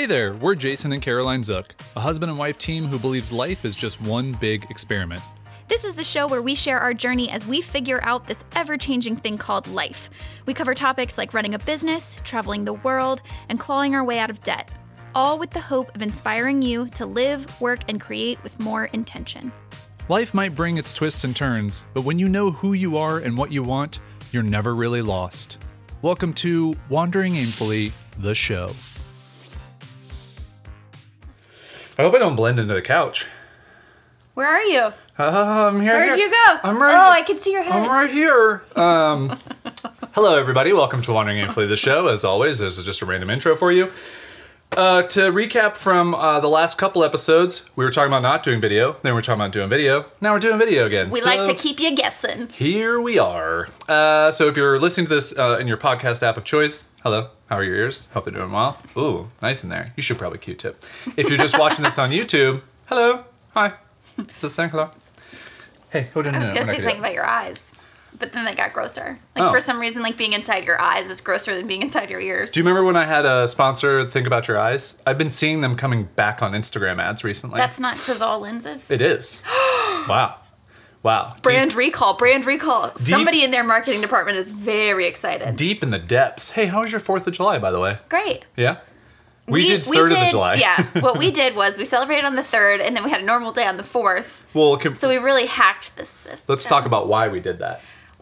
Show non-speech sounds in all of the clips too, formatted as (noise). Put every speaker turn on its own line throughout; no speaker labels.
Hey there, we're Jason and Caroline Zook, a husband and wife team who believes life is just one big experiment.
This is the show where we share our journey as we figure out this ever changing thing called life. We cover topics like running a business, traveling the world, and clawing our way out of debt, all with the hope of inspiring you to live, work, and create with more intention.
Life might bring its twists and turns, but when you know who you are and what you want, you're never really lost. Welcome to Wandering Aimfully, the show.
I hope I don't blend into the couch.
Where are you?
Uh, I'm here.
Where'd
here.
you go?
I'm right.
Oh, I can see your head.
I'm right here. Um, (laughs) hello, everybody. Welcome to Wandering Aimfully, the show. As always, this is just a random intro for you. Uh, to recap from uh, the last couple episodes, we were talking about not doing video. Then we were talking about doing video. Now we're doing video again.
We
So-
like to keep you guessing.
Here we are. Uh, so if you're listening to this uh, in your podcast app of choice, hello. How are your ears? Hope they're doing well. Ooh, nice in there. You should probably Q-tip. If you're just watching this on YouTube, hello, hi, just saying hello. Hey, hold on.
I was
no,
gonna say something about your eyes, but then they got grosser. Like
Oh.
for some reason, like being inside your eyes is grosser than being inside your ears.
Do you remember when I had a sponsor think about your eyes? I've been seeing them coming back on Instagram ads recently.
That's not Crizal lenses.
it is. (gasps) wow, wow.
brand recall, brand recall.
Deep-
Somebody in their marketing department is very excited.
deep, deep in the depths. Hey, how was your Fourth of July, by the way?
Great.
Yeah. We, did third of the July.
Yeah. (laughs) What we did was we celebrated on the third, and then we had a normal day on the fourth.
well, can,
So we really hacked this system.
let's talk about why we did that.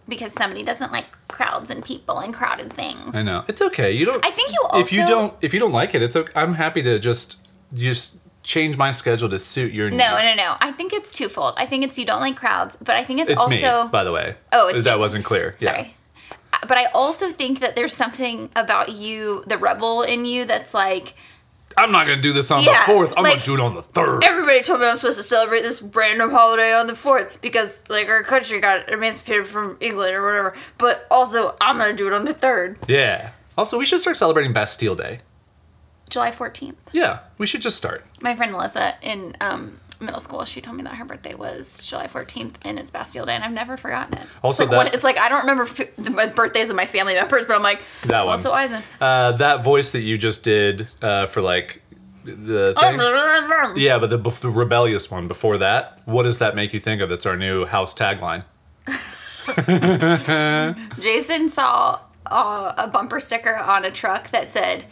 Because somebody doesn't like crowds and people and crowded things.
I know it's okay. You don't.
I think you also
if you don't if you don't like it, it's okay. I'm happy to just just change my schedule to suit your needs.
No, no, no. I think it's twofold. I think it's you don't like crowds, but I think it's,
It's
also
me, by the way.
Oh, it's
that
Jason.
wasn't clear.
Sorry. Uh, But I also think that there's something about you, the rebel in you, that's like
I'm not gonna do this on
Yeah,
the fourth. I'm
like-
gonna do it on the third.
everybody told me I'm supposed to celebrate this random holiday on the fourth because like our country got emancipated from England or whatever. But also, I'm gonna do it on the third,
yeah. Also, we should start celebrating Bastille Day.
July 14th.
Yeah, we should just start.
My friend Melissa in um, middle school, she told me that her birthday was July 14th and it's Bastille Day, and I've never forgotten it.
Also
it's like, one- it's like I don't remember f- the birthdays of my family members, but I'm like,
That one.
also Eisen.
Uh, that voice that you just did uh, for like the thing. Yeah, but the, the rebellious one before that. What does that make you think of? That's our new house tagline. (laughs)
Jason saw uh, a bumper sticker on a truck that said,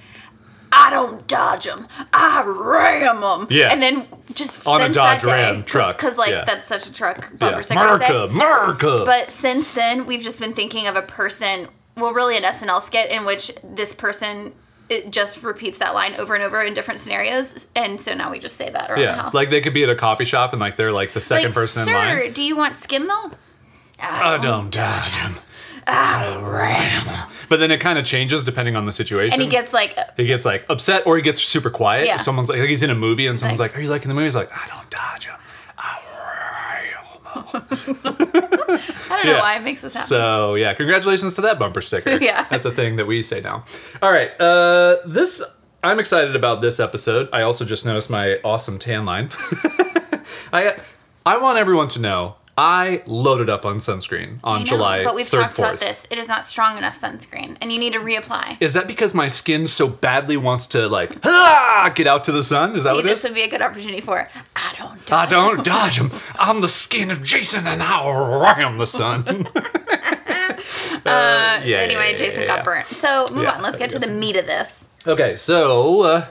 "I don't dodge them, I ram them."
Yeah.
and then just
On a Dodge
that day,
Ram truck,
because like
yeah.
that's such a truck bumper
Yeah,
sticker.
America, America.
But since then, we've just been thinking of a person, well, really an SNL skit in which this person it just repeats that line over and over in different scenarios, and so now we just say that around the
yeah,
house.
like they could be at a coffee shop and like they're like the second
Like,
person
Sir,
in line.
do you want skim milk?
I don't dodge him.
I ram.
But then it kind of changes depending on the situation.
And he gets like,
he gets like upset or he gets super quiet.
Yeah.
Someone's like, like he's in a movie and someone's
Like-
"Are you liking the movie?" He's like, "I don't dodge him. I ram 'em." (laughs)
I don't know
Yeah.
why it makes us happy.
So yeah, congratulations to that bumper sticker. (laughs)
Yeah.
that's a thing that we say now. All right, uh, this I'm excited about this episode. I also just noticed my awesome tan line. (laughs) I I want everyone to know I loaded up on sunscreen on
I know,
July
but we've
3rd,
talked about this. It is not strong enough sunscreen, and you need to reapply.
Is that because my skin so badly wants to like ah, (laughs) get out to the sun? Is that
See,
what it
this
is?
would be a good opportunity for. I don't.
I
Dodge
don't (laughs) dodge him. I'm the skin of Jason, and I'll ram the sun. (laughs) Uh, yeah,
anyway,
yeah,
Jason
yeah,
got burnt. So move on. Let's get to the meat of this.
Okay, so uh,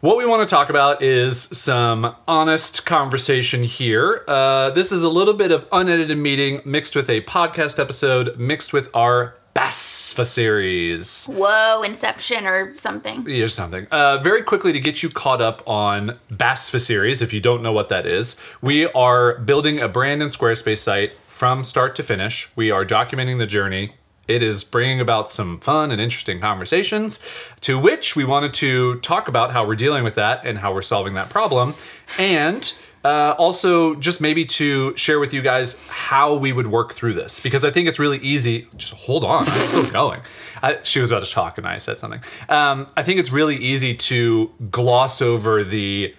what we want to talk about is some honest conversation here. Uh, this is a little bit of unedited meeting mixed with a podcast episode, mixed with our BASFA series.
Whoa, Inception or something.
Here's something. Uh, very quickly to get you caught up on BASFA series, if you don't know what that is, we are building a brand and Squarespace site from start to finish. We are documenting the journey. It is bringing about some fun and interesting conversations, to which we wanted to talk about how we're dealing with that and how we're solving that problem. And uh, also, just maybe to share with you guys how we would work through this, because I think it's really easy. Just hold on, I'm still going. I, she was about to talk, and I said something. Um, I think it's really easy to gloss over the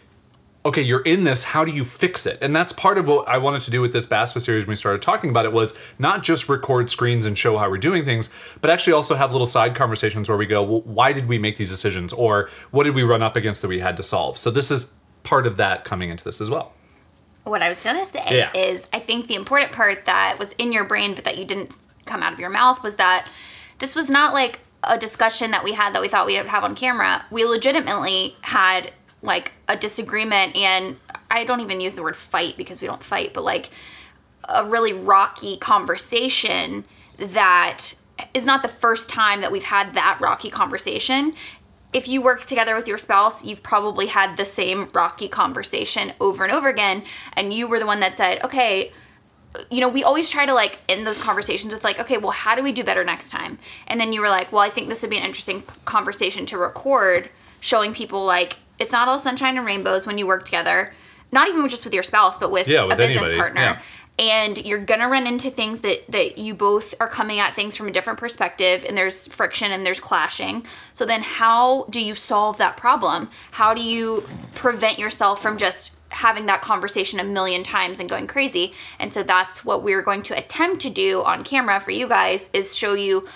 okay, you're in this. How do you fix it? And that's part of what I wanted to do with this BASFA series when we started talking about it was not just record screens and show how we're doing things, but actually also have little side conversations where we go, well, why did we make these decisions? Or what did we run up against that we had to solve? So this is part of that coming into this as well.
What I was gonna say
Yeah.
is, I think the important part that was in your brain but that you didn't come out of your mouth was that this was not like a discussion that we had that we thought we'd have on camera. We legitimately had like a disagreement, and I don't even use the word fight because we don't fight, but like a really rocky conversation that is not the first time that we've had that rocky conversation. If you work together with your spouse, you've probably had the same rocky conversation over and over again, and you were the one that said, okay, you know, we always try to like end those conversations with like, okay, well, how do we do better next time? And then you were like, well, I think this would be an interesting conversation to record, showing people like it's not all sunshine and rainbows when you work together, not even just with your spouse, but with,
Yeah, with
a business
anybody,
partner.
yeah.
And you're gonna run into things that that you both are coming at things from a different perspective, and there's friction and there's clashing. So then, how do you solve that problem? How do you prevent yourself from just having that conversation a million times and going crazy. And so that's what we're going to attempt to do on camera for you guys is show you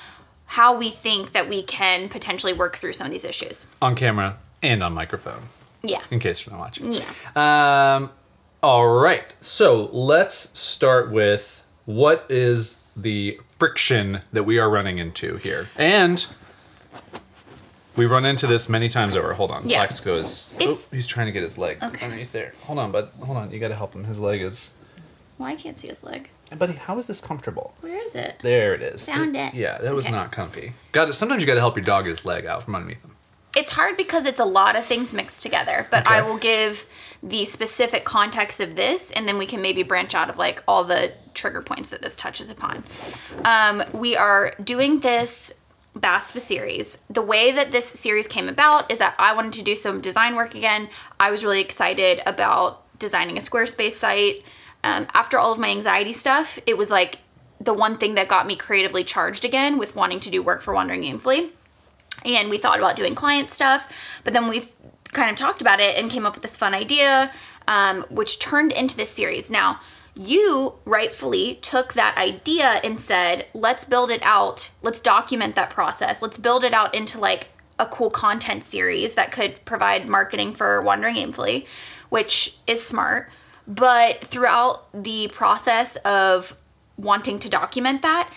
how we think that we can potentially work through some of these issues.
On camera and on microphone,
Yeah.
in case you're not watching.
Yeah.
Um, all right. So let's start with what is the friction that we are running into here. And we run into this many times over. Hold on.
Yeah.
Lex goes, oh, he's trying to get his leg
Okay.
underneath there. Hold on, bud. Hold on. You got to help him. His leg is.
Well, I can't see his leg.
Buddy, how is this comfortable?
Where is it?
There it is.
Found it.
Yeah, that was not comfy. Got to, Sometimes you got to help your dog his leg out from underneath him.
It's hard because it's a lot of things mixed together, but I will give the specific context of this and then we can maybe branch out of like all the trigger points that this touches upon. Um, we are doing this BASFA series. The way that this series came about is that I wanted to do some design work again. I was really excited about designing a Squarespace site. Um, after all of my anxiety stuff, it was like the one thing that got me creatively charged again with wanting to do work for Wandering Aimfully and we thought about doing client stuff but then we kind of talked about it and came up with this fun idea um, which turned into this series. Now you rightfully took that idea and said let's build it out. Let's document that process. Let's build it out into like a cool content series that could provide marketing for wandering aimfully which is smart. But throughout the process of wanting to document that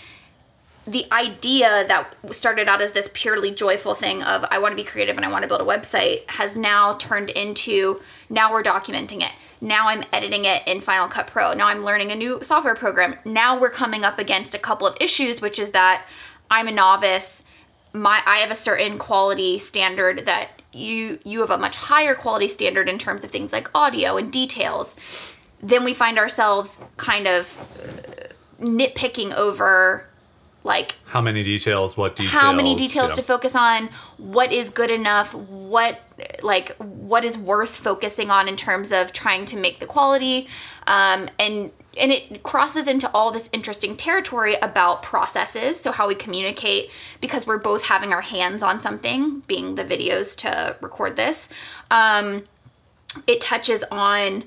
the idea that started out as this purely joyful thing of I want to be creative and I want to build a website has now turned into now we're documenting it. Now I'm editing it in Final Cut Pro. Now I'm learning a new software program. Now we're coming up against a couple of issues, which is that I'm a novice. My I have a certain quality standard that you you have a much higher quality standard in terms of things like audio and details. Then we find ourselves kind of uh, nitpicking over like
How many details? What details?
how many details
yeah.
to focus on what is good enough what like what is worth focusing on in terms of trying to make the quality um, and and it crosses into all this interesting territory about processes so how we communicate because we're both having our hands on something being the videos to record this um, it touches on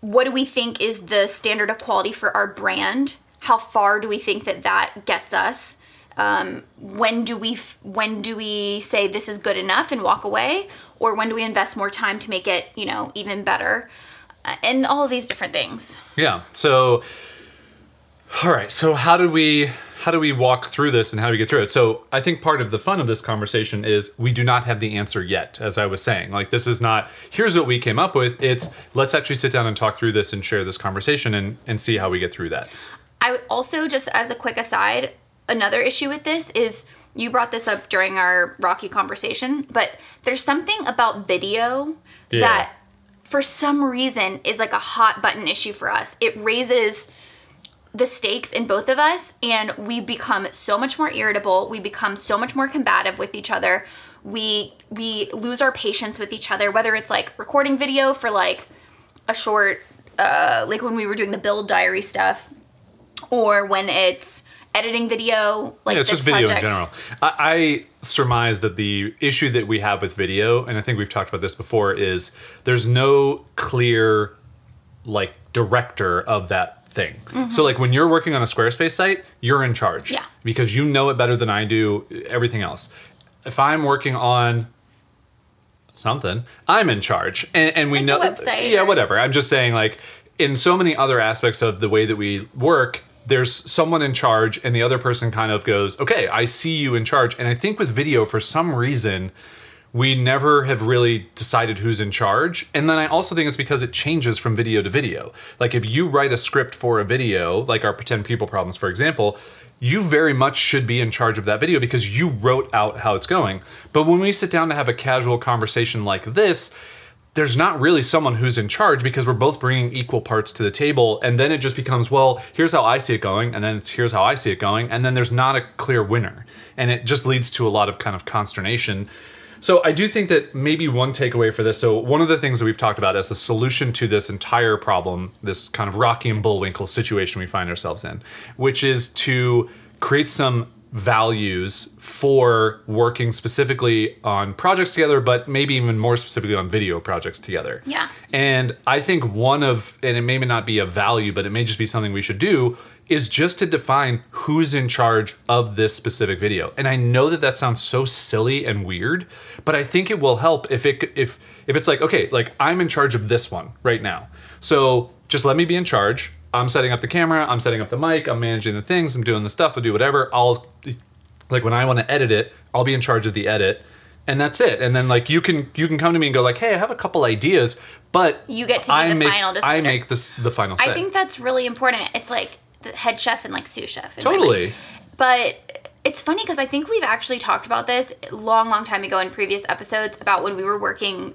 what do we think is the standard of quality for our brand how far do we think that that gets us um, when do we when do we say this is good enough and walk away or when do we invest more time to make it you know even better uh, and all of these different things
Yeah. So, all right. So how do we how do we walk through this and how do we get through it? So I think part of the fun of this conversation is we do not have the answer yet. As I was saying, like this is not here's what we came up with. It's let's actually sit down and talk through this and share this conversation and and see how we get through that.
I would also just as a quick aside, another issue with this is you brought this up during our Rocky conversation, but there's something about video
Yeah.
that for some reason is like a hot button issue for us. It raises the stakes in both of us and we become so much more irritable, we become so much more combative with each other. We we lose our patience with each other whether it's like recording video for like a short uh like when we were doing the build diary stuff or when it's editing video, like
yeah, it's just video
project.
in general. I, I surmise that the issue that we have with video, and I think we've talked about this before, is there's no clear like director of that thing. So like when you're working on a Squarespace site, you're in charge.
Mm-hmm. Yeah.
Because you know it better than I do everything else. If I'm working on something, I'm in charge. And, and we
Like
know Yeah,
or-
whatever. I'm just saying like in so many other aspects of the way that we work, there's someone in charge and the other person kind of goes, "Okay, I see you in charge." And I think with video for some reason we never have really decided who's in charge. And then I also think it's because it changes from video to video. Like if you write a script for a video, like our pretend people problems for example, you very much should be in charge of that video because you wrote out how it's going. But when we sit down to have a casual conversation like this, there's not really someone who's in charge because we're both bringing equal parts to the table and then it just becomes well here's how i see it going and then it's here's how i see it going and then there's not a clear winner. And it just leads to a lot of kind of consternation. So i do think that maybe one takeaway for this so one of the things that we've talked about as the solution to this entire problem this kind of rocky and bullwinkle situation we find ourselves in which is to create some values for working specifically on projects together, but maybe even more specifically on video projects together.
Yeah.
And I think one of, and it may not be a value, but it may just be something we should do, is just to define who's in charge of this specific video. And I know that that sounds so silly and weird, but I think it will help if it if if it's like okay, like I'm in charge of this one right now. So just let me be in charge. I'm setting up the camera, I'm setting up the mic, I'm managing the things, I'm doing the stuff, I'll do whatever. I'll like when I want to edit it, I'll be in charge of the edit. And that's it. And then like you can you can come to me and go like, "Hey, I have a couple ideas," but
You get to be
I
the
make,
final
I make this the final say.
I think that's really important. It's like the head chef and like sous chef. in my mind.
totally.
But it's funny because I think we've actually talked about this long, long time ago in previous episodes about when we were working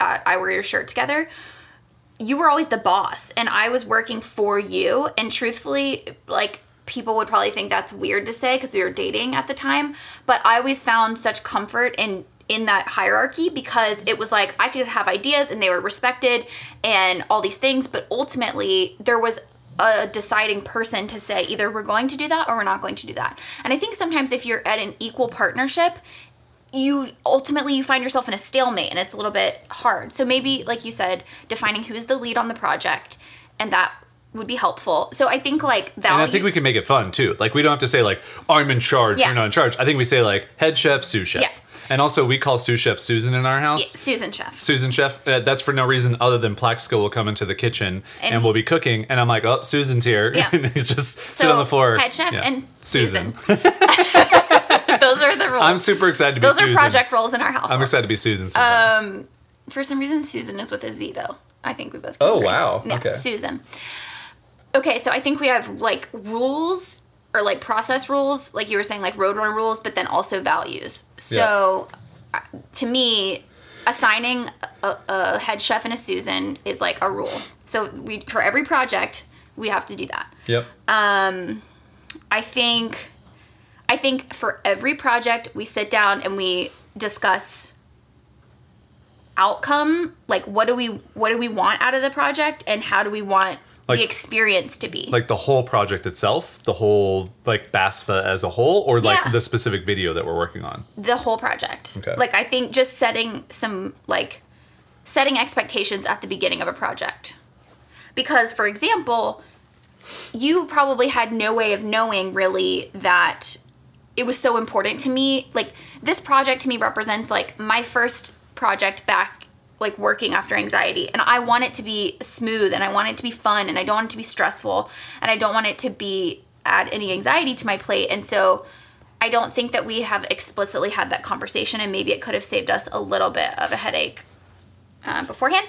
at I Wear Your Shirt together. You were always the boss, and I was working for you. And truthfully, like people would probably think that's weird to say because we were dating at the time. But I always found such comfort in in that hierarchy because it was like I could have ideas and they were respected and all these things. But ultimately, there was a deciding person to say either we're going to do that or we're not going to do that. And I think sometimes if you're at an equal partnership, you ultimately you find yourself in a stalemate and it's a little bit hard. So maybe like you said, defining who's the lead on the project and that would be helpful. So I think like value
And I think we can make it fun too. Like we don't have to say like I'm in charge,
Yeah.
you're not in charge. I think we say like head chef, sous chef.
Yeah.
And also we call sous chef Susan in our house.
Susan Chef.
Susan Chef. Uh, that's for no reason other than Plaxico will come into the kitchen and,
And
we'll be cooking, and I'm like, oh, Susan's here,
Yeah. (laughs)
and he's just sit
So
on the floor.
head chef
Yeah.
and Susan. (laughs) (laughs) Those are the rules.
I'm super excited to be
Those
Susan.
are project roles in our house.
I'm excited to be Susan. sometime.
Um, For some reason, Susan is with a Z though. I think we both.
Oh, wow.
Yeah,
Okay.
Susan. Okay, so I think we have like rules or like process rules, like you were saying, like roadrunner rules, but then also values. So, uh to me, assigning a, a head chef and a Susan is like a rule. So we for every project we have to do that.
yep.
Um, I think, I think for every project we sit down and we discuss outcome, like what do we what do we want out of the project and how do we want
Like-
the experience to be.
like the whole project itself, the whole like BASFA as a whole, or like
Yeah.
the specific video that we're working on.
the whole project.
Okay.
Like I think just setting some like setting expectations at the beginning of a project. Because for example, you probably had no way of knowing really that it was so important to me. Like this project to me represents like my first project back like working after anxiety and I want it to be smooth and I want it to be fun and I don't want it to be stressful and I don't want it to be add any anxiety to my plate. And so I don't think that we have explicitly had that conversation, and maybe it could have saved us a little bit of a headache uh, beforehand.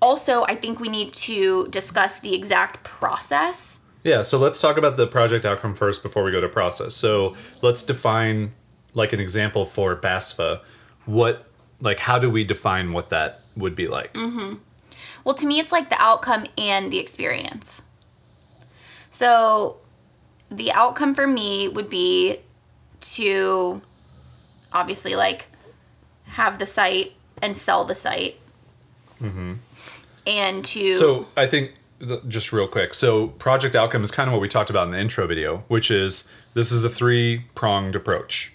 Also, I think we need to discuss the exact process.
Yeah, so let's talk about the project outcome first before we go to process. So let's define like an example for BASFA. What like how do we define what that would be like? Mm-hmm.
Well, to me, it's like the outcome and the experience. So, the outcome for me would be to obviously like have the site and sell the site. Mm-hmm. And to
So I think th- just real quick. So, project outcome is kind of what we talked about in the intro video, which is this is a three pronged approach.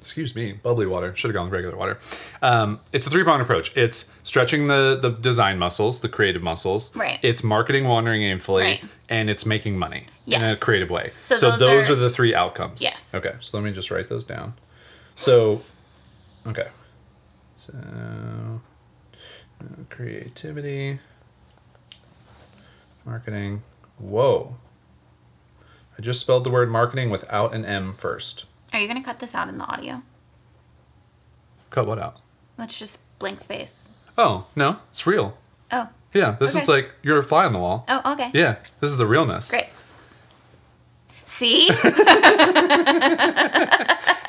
Excuse me, bubbly water. Should have gone with regular water. Um, it's a three pronged approach. It's stretching the the design muscles, the creative muscles.
Right.
It's marketing wandering aimfully,
Right.
and it's making money in a creative way.
So
So,
those
those,
are-
are, the three outcomes.
Yes.
Okay. So let me just write those down. So, okay. So, uh, creativity, marketing. Whoa. I just spelled the word marketing without an M first.
Are you gonna cut this out in the audio?
Cut what out?
Let's just blank space.
Oh, no, it's real.
Oh.
Yeah, this is like you're a fly on the wall.
Oh, okay.
Yeah, this is the realness.
Great. See? (laughs)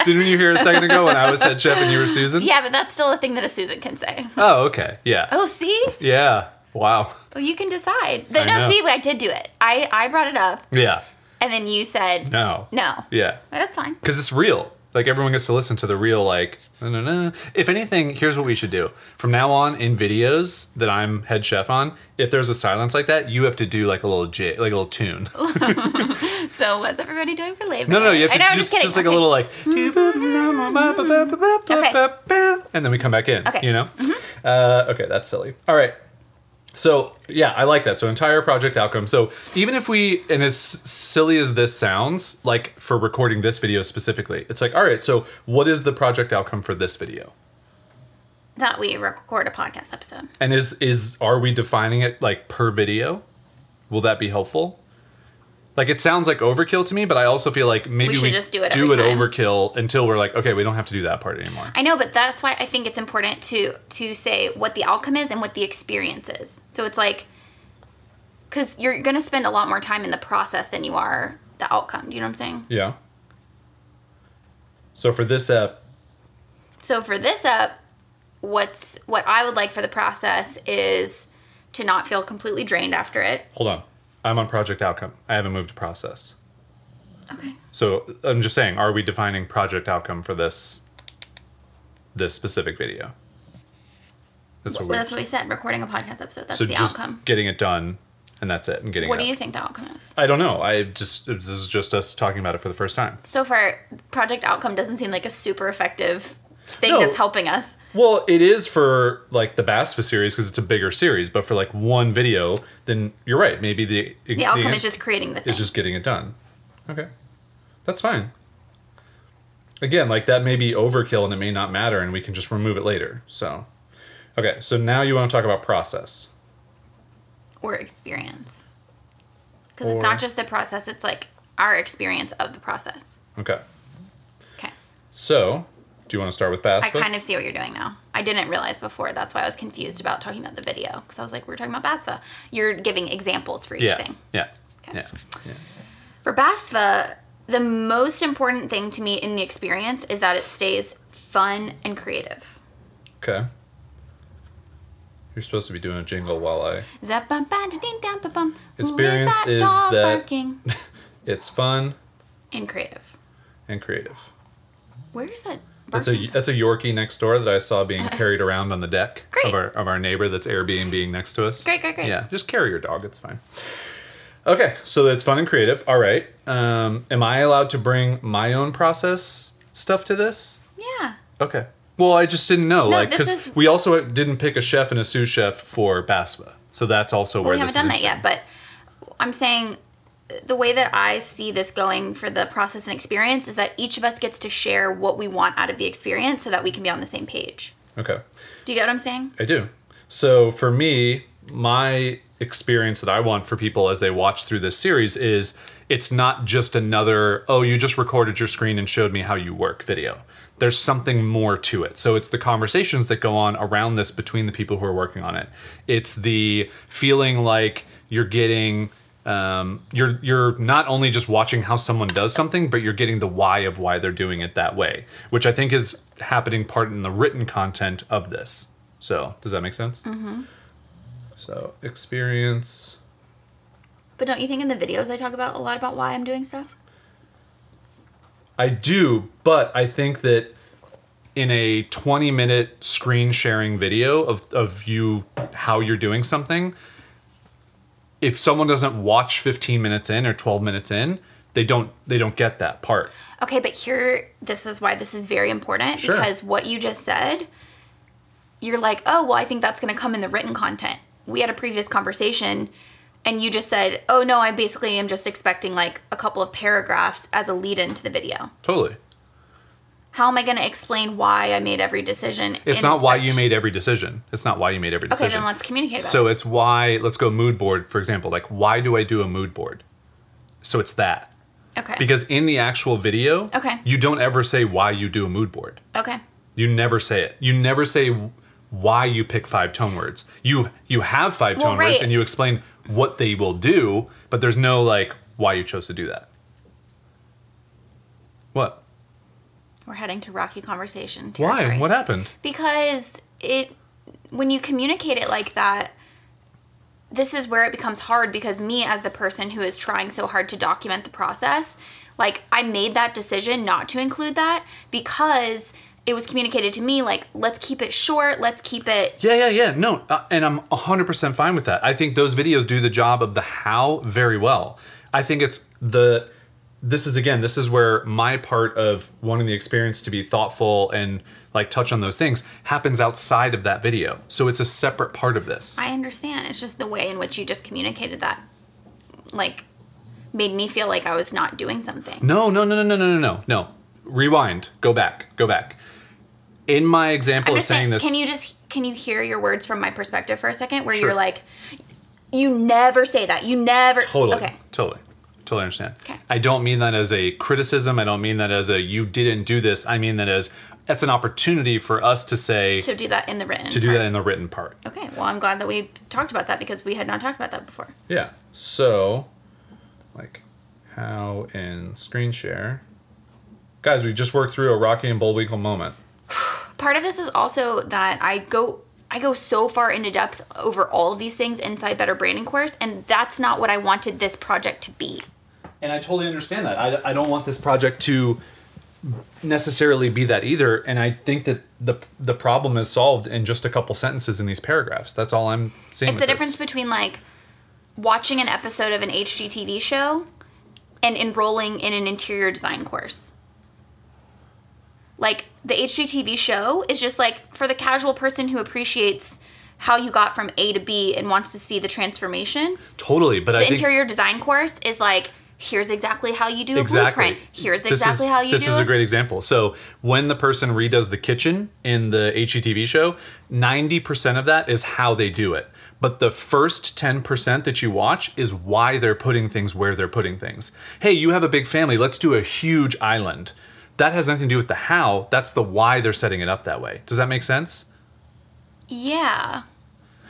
Didn't you hear a second ago when I was head chef and you were Susan?
yeah, but that's still a thing that a Susan can say.
Oh, okay. Yeah.
Oh, see?
Yeah. Wow.
Well, you can decide. The, no,
know.
see, I did do it. I, I brought it up,
Yeah.
and then you said
No.
no.
Yeah.
That's fine.
Because it's real. Like everyone gets to listen to the real, like, no, no, no. If anything, here's what we should do. From now on, in videos that I'm head chef on, if there's a silence like that, you have to do like a little j, like a little tune. (laughs)
So, what's everybody doing for Labor
No, no, you have to
know,
just,
just,
just, like
Okay.
a little like, and then we come back in.
Okay. Mm-hmm.
You know. Uh, okay, that's silly. All right. So yeah, I like that. So entire project outcome. So even if we, and as silly as this sounds, like for recording this video specifically, it's like, all right, so what is the project outcome for this video?
That we record a podcast episode.
And is is are we defining it like per video? Will that be helpful? Like it sounds like overkill to me, but I also feel like maybe we,
should just do it
do it
time.
overkill until we're like, okay, we don't have to do that part anymore.
I know, but that's why I think it's important to to say what the outcome is and what the experience is. So it's like because you're going to spend a lot more time in the process than you are the outcome. Do you know what I'm saying?
Yeah. So for this app,
So for this up, what's what I would like for the process is to not feel completely drained after it.
hold on. I'm on project outcome. I haven't moved to process.
Okay.
So I'm just saying, are we defining project outcome for this this specific video? That's
Well,
what we
that's what we said. Recording a podcast episode. That's
so
the
just
outcome.
getting it done and that's it and getting
What do you think the outcome is?
I don't know. I just this is just us talking about it for the first time.
So far, project outcome doesn't seem like a super effective thing
No.
that's helping us.
Well, it is for like the BASFA series because it's a bigger series, but for like one video, then you're right. Maybe the
The outcome is just creating the thing.
is just getting it done. Okay, that's fine. Again, like that may be overkill and it may not matter, and we can just remove it later. So, okay, so now you want to talk about process.
or experience. Because it's not just the process, it's like our experience of the process.
Okay,
Okay.
so do you want to start with BASFA?
I kind of see what you're doing now. I didn't realize before. That's why I was confused about talking about the video. Because I was like, we're talking about BASFA. You're giving examples for each
yeah,
thing.
yeah,
Okay.
yeah, yeah.
For BASFA, the most important thing to me in the experience is that it stays fun and creative.
Okay. You're supposed to be doing a jingle while I.
Zap-bum-ba-da-ding-dum-ba-bum. Who
Experience
that
is
dog
that-
barking? (laughs)
It's fun
and creative.
and creative.
Where's that?
That's a that's a Yorkie next door that I saw being (laughs) carried around on the deck
Great.
of our of our neighbor that's Airbnb being next to us.
Great, great, great.
Yeah, just carry your dog. It's fine. Okay, so it's fun and creative. All right. Um, am I allowed to bring my own process stuff to this?
Yeah.
Okay. Well, I just didn't know,
No,
like, because
is-
we also didn't pick a chef and a sous chef for BASFA, so that's also
Well,
where
we haven't done that yet, but I'm saying the way that I see this going for the process and experience is that each of us gets to share what we want out of the experience so that we can be on the same page.
Okay.
Do you get what I'm saying?
I do. So for me, my experience that I want for people as they watch through this series is it's not just another, oh, you just recorded your screen and showed me how you work video. There's something more to it. So it's the conversations that go on around this between the people who are working on it. It's the feeling like you're getting um, you're you're not only just watching how someone does something, but you're getting the why of why they're doing it that way, which I think is happening part in the written content of this. So does that make sense? Mm-hmm. So experience.
But don't you think in the videos I talk about a lot about why I'm doing stuff?
I do, but I think that in a 20 minute screen sharing video of, of you how you're doing something, if someone doesn't watch 15 minutes in or 12 minutes in, they don't they don't get that part.
Okay, but here, this is why this is very important
Sure.
because what you just said, you're like, oh, well, I think that's going to come in the written content. We had a previous conversation, and you just said, oh, no, I basically am just expecting like a couple of paragraphs as a lead into the video.
Totally.
How am I going to explain why I made every decision?
It's not why you made every decision. It's not why you made every decision.
Okay, then let's communicate
So
it.
it's why let's go mood board for example. Like why do I do a mood board? So it's that.
Okay.
Because in the actual video,
Okay.
you don't ever say why you do a mood board.
okay.
You never say it. You never say why you pick five tone words. You you have five
Well,
tone words and you explain what they will do, but there's no like why you chose to do that. What?
We're heading to rocky conversation.
Why? What happened?
because it when you communicate it like that this is where it becomes hard because me as the person who is trying so hard to document the process like i made that decision not to include that because it was communicated to me like let's keep it short let's keep it
Yeah, yeah, yeah. No, uh, and I'm 100% fine with that. I think those videos do the job of the how very well. I think it's the this is again, this is where my part of wanting the experience to be thoughtful and like touch on those things happens outside of that video. So it's a separate part of this.
i understand it's just the way in which you just communicated that like made me feel like i was not doing something
No, no, no, no, no, no, no, no. No. Rewind. Go back. Go back. In my example of saying
saying,
this
can you just can you hear your words from my perspective for a second where
Sure.
you're like you never say that you never
Totally.
okay
Totally. Totally understand.
Okay.
I don't mean that as a criticism. I don't mean that as a you didn't do this. I mean that as that's an opportunity for us to say
to do that in the written
to do
part.
that in the written part.
okay well i'm glad that we talked about that because we had not talked about that before
Yeah. So like how in screen share. Guys, we just worked through a Rocky and Bullwinkle moment. (sighs)
part of this is also that i go i go so far into depth over all of these things inside better branding course and that's not what i wanted this project to be
And I totally understand that. I, I don't want this project to necessarily be that either. And I think that the the problem is solved in just a couple sentences in these paragraphs. That's all I'm saying.
it's the difference
this.
between like watching an episode of an hgtv show and enrolling in an interior design course like the hgtv show is just like for the casual person who appreciates how you got from a to b and wants to see the transformation
Totally, but I
the
think
interior design course is like here's exactly how you do a
exactly.
blueprint here's
This
exactly
is,
how you
This
do This
is a great example. So when the person redoes the kitchen in the HGTV show, ninety percent of that is how they do it. But the first 10% that you watch is why they're putting things where they're putting things. Hey, you have a big family, let's do a huge island. That has nothing to do with the how, that's the why they're setting it up that way. Does that make sense?
yeah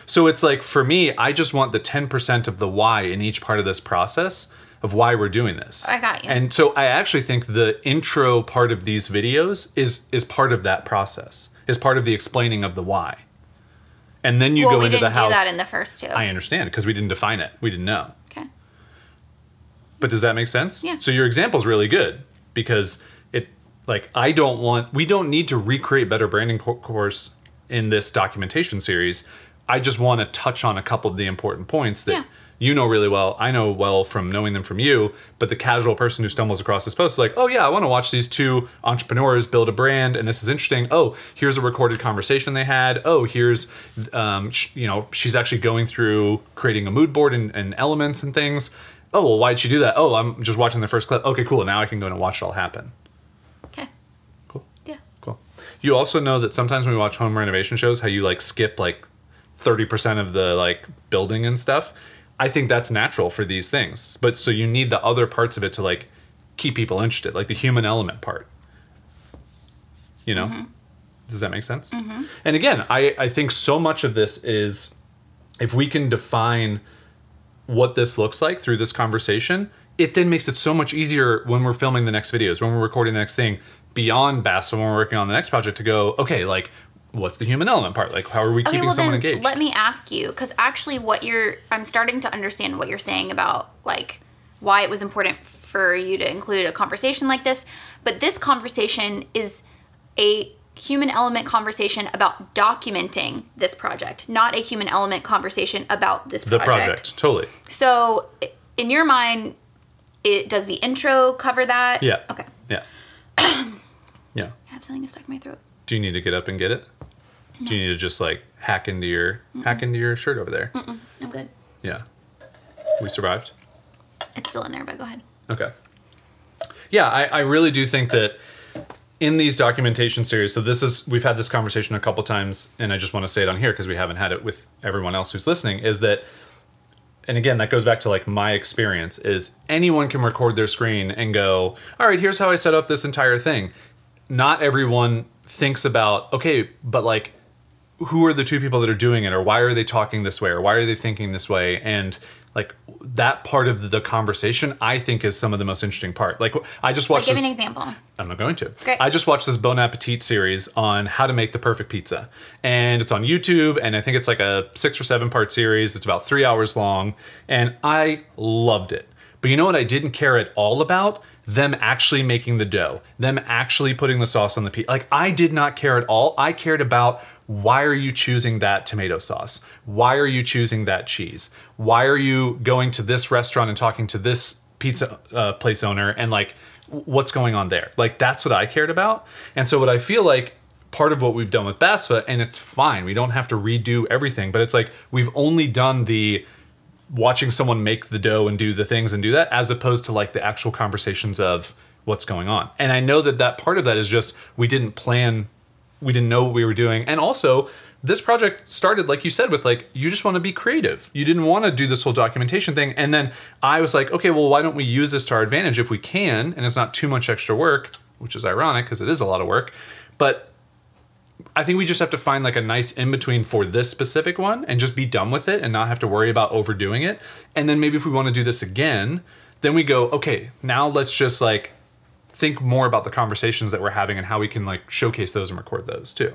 So it's like for me, I just want the 10% of the why in each part of this process of why we're doing this.
I got you.
And so I actually think the intro part of these videos is is part of that process. Is part of the explaining of the why. And then you
well
go
we
into
didn't
the how.
do that in the first two
I understand because we didn't define it. We didn't know.
okay
But does that make sense?
Yeah.
So your example is really good because like I don't want we don't need to recreate better branding co- course in this documentation series. I just want to touch on a couple of the important points that
Yeah.
you know really well. I know well from knowing them from you, but the casual person who stumbles across this post is like, "Oh yeah, I want to watch these two entrepreneurs build a brand and this is interesting. Oh, here's a recorded conversation they had. Oh, here's um, sh- you know, she's actually going through creating a mood board and, and elements and things. Oh, well, why'd she do that? Oh, I'm just watching the first clip. Okay, cool. Now I can go and watch it all happen.
okay
Cool.
yeah
Cool. You also know that sometimes when we watch home renovation shows, how you like skip like 30% of the like building and stuff. I think that's natural for these things. But so you need the other parts of it to like keep people interested, like the human element part. You know? Mm-hmm. Does that make sense? Mm-hmm. And again, I, I think so much of this is if we can define what this looks like through this conversation, it then makes it so much easier when we're filming the next videos, when we're recording the next thing beyond BAS, when we're working on the next project to go, okay, like, what's the human element part? Like, how are we
Okay,
keeping
well
someone engaged?
let me ask you, because actually, what you're, I'm starting to understand what you're saying about like why it was important for you to include a conversation like this. But this conversation is a human element conversation about documenting this project, not a human element conversation about this project.
The
project,
totally.
So, in your mind, it does the intro cover that?
Yeah.
Okay.
Yeah. (clears throat)
have something stuck in my throat.
Do you need to get up and get it? Do you need to just like hack into your hack into your shirt over there?
I'm good.
Yeah. We survived.
It's still in there, but go ahead.
Okay. Yeah, I, I really do think that in these documentation series, so this is we've had this conversation a couple times, and I just want to say it on here because we haven't had it with everyone else who's listening, is that and again that goes back to like my experience is anyone can record their screen and go, all right, here's how I set up this entire thing. Not everyone thinks about, okay, but like who are the two people that are doing it or why are they talking this way or why are they thinking this way? And like that part of the conversation i think is some of the most interesting part. Like i just watched Like,
give
this
an example.
i'm not going to.
Great.
i just watched this bon appetit series on how to make the perfect pizza. And it's on youtube and i think it's like a six or seven part series. It's about three hours long and i loved it. But you know what i didn't care at all about them actually making the dough them actually putting the sauce on the pizza like i did not care at all i cared about why are you choosing that tomato sauce? Why are you choosing that cheese? Why are you going to this restaurant and talking to this pizza uh, place owner and like what's going on there? Like that's what I cared about. And so what I feel like part of what we've done with BASFA, and it's fine, we don't have to redo everything, but it's like we've only done the watching someone make the dough and do the things and do that as opposed to like the actual conversations of what's going on. And I know that that part of that is just we didn't plan we didn't know what we were doing. And also this project started like you said with like you just want to be creative. You didn't want to do this whole documentation thing. And then i was like okay well why don't we use this to our advantage if we can? And it's not too much extra work which is ironic because it is a lot of work. But i think we just have to find like a nice in between for this specific one and just be done with it and not have to worry about overdoing it and then maybe if we want to do this again then we go okay now let's just like think more about the conversations that we're having and how we can like showcase those and record those too.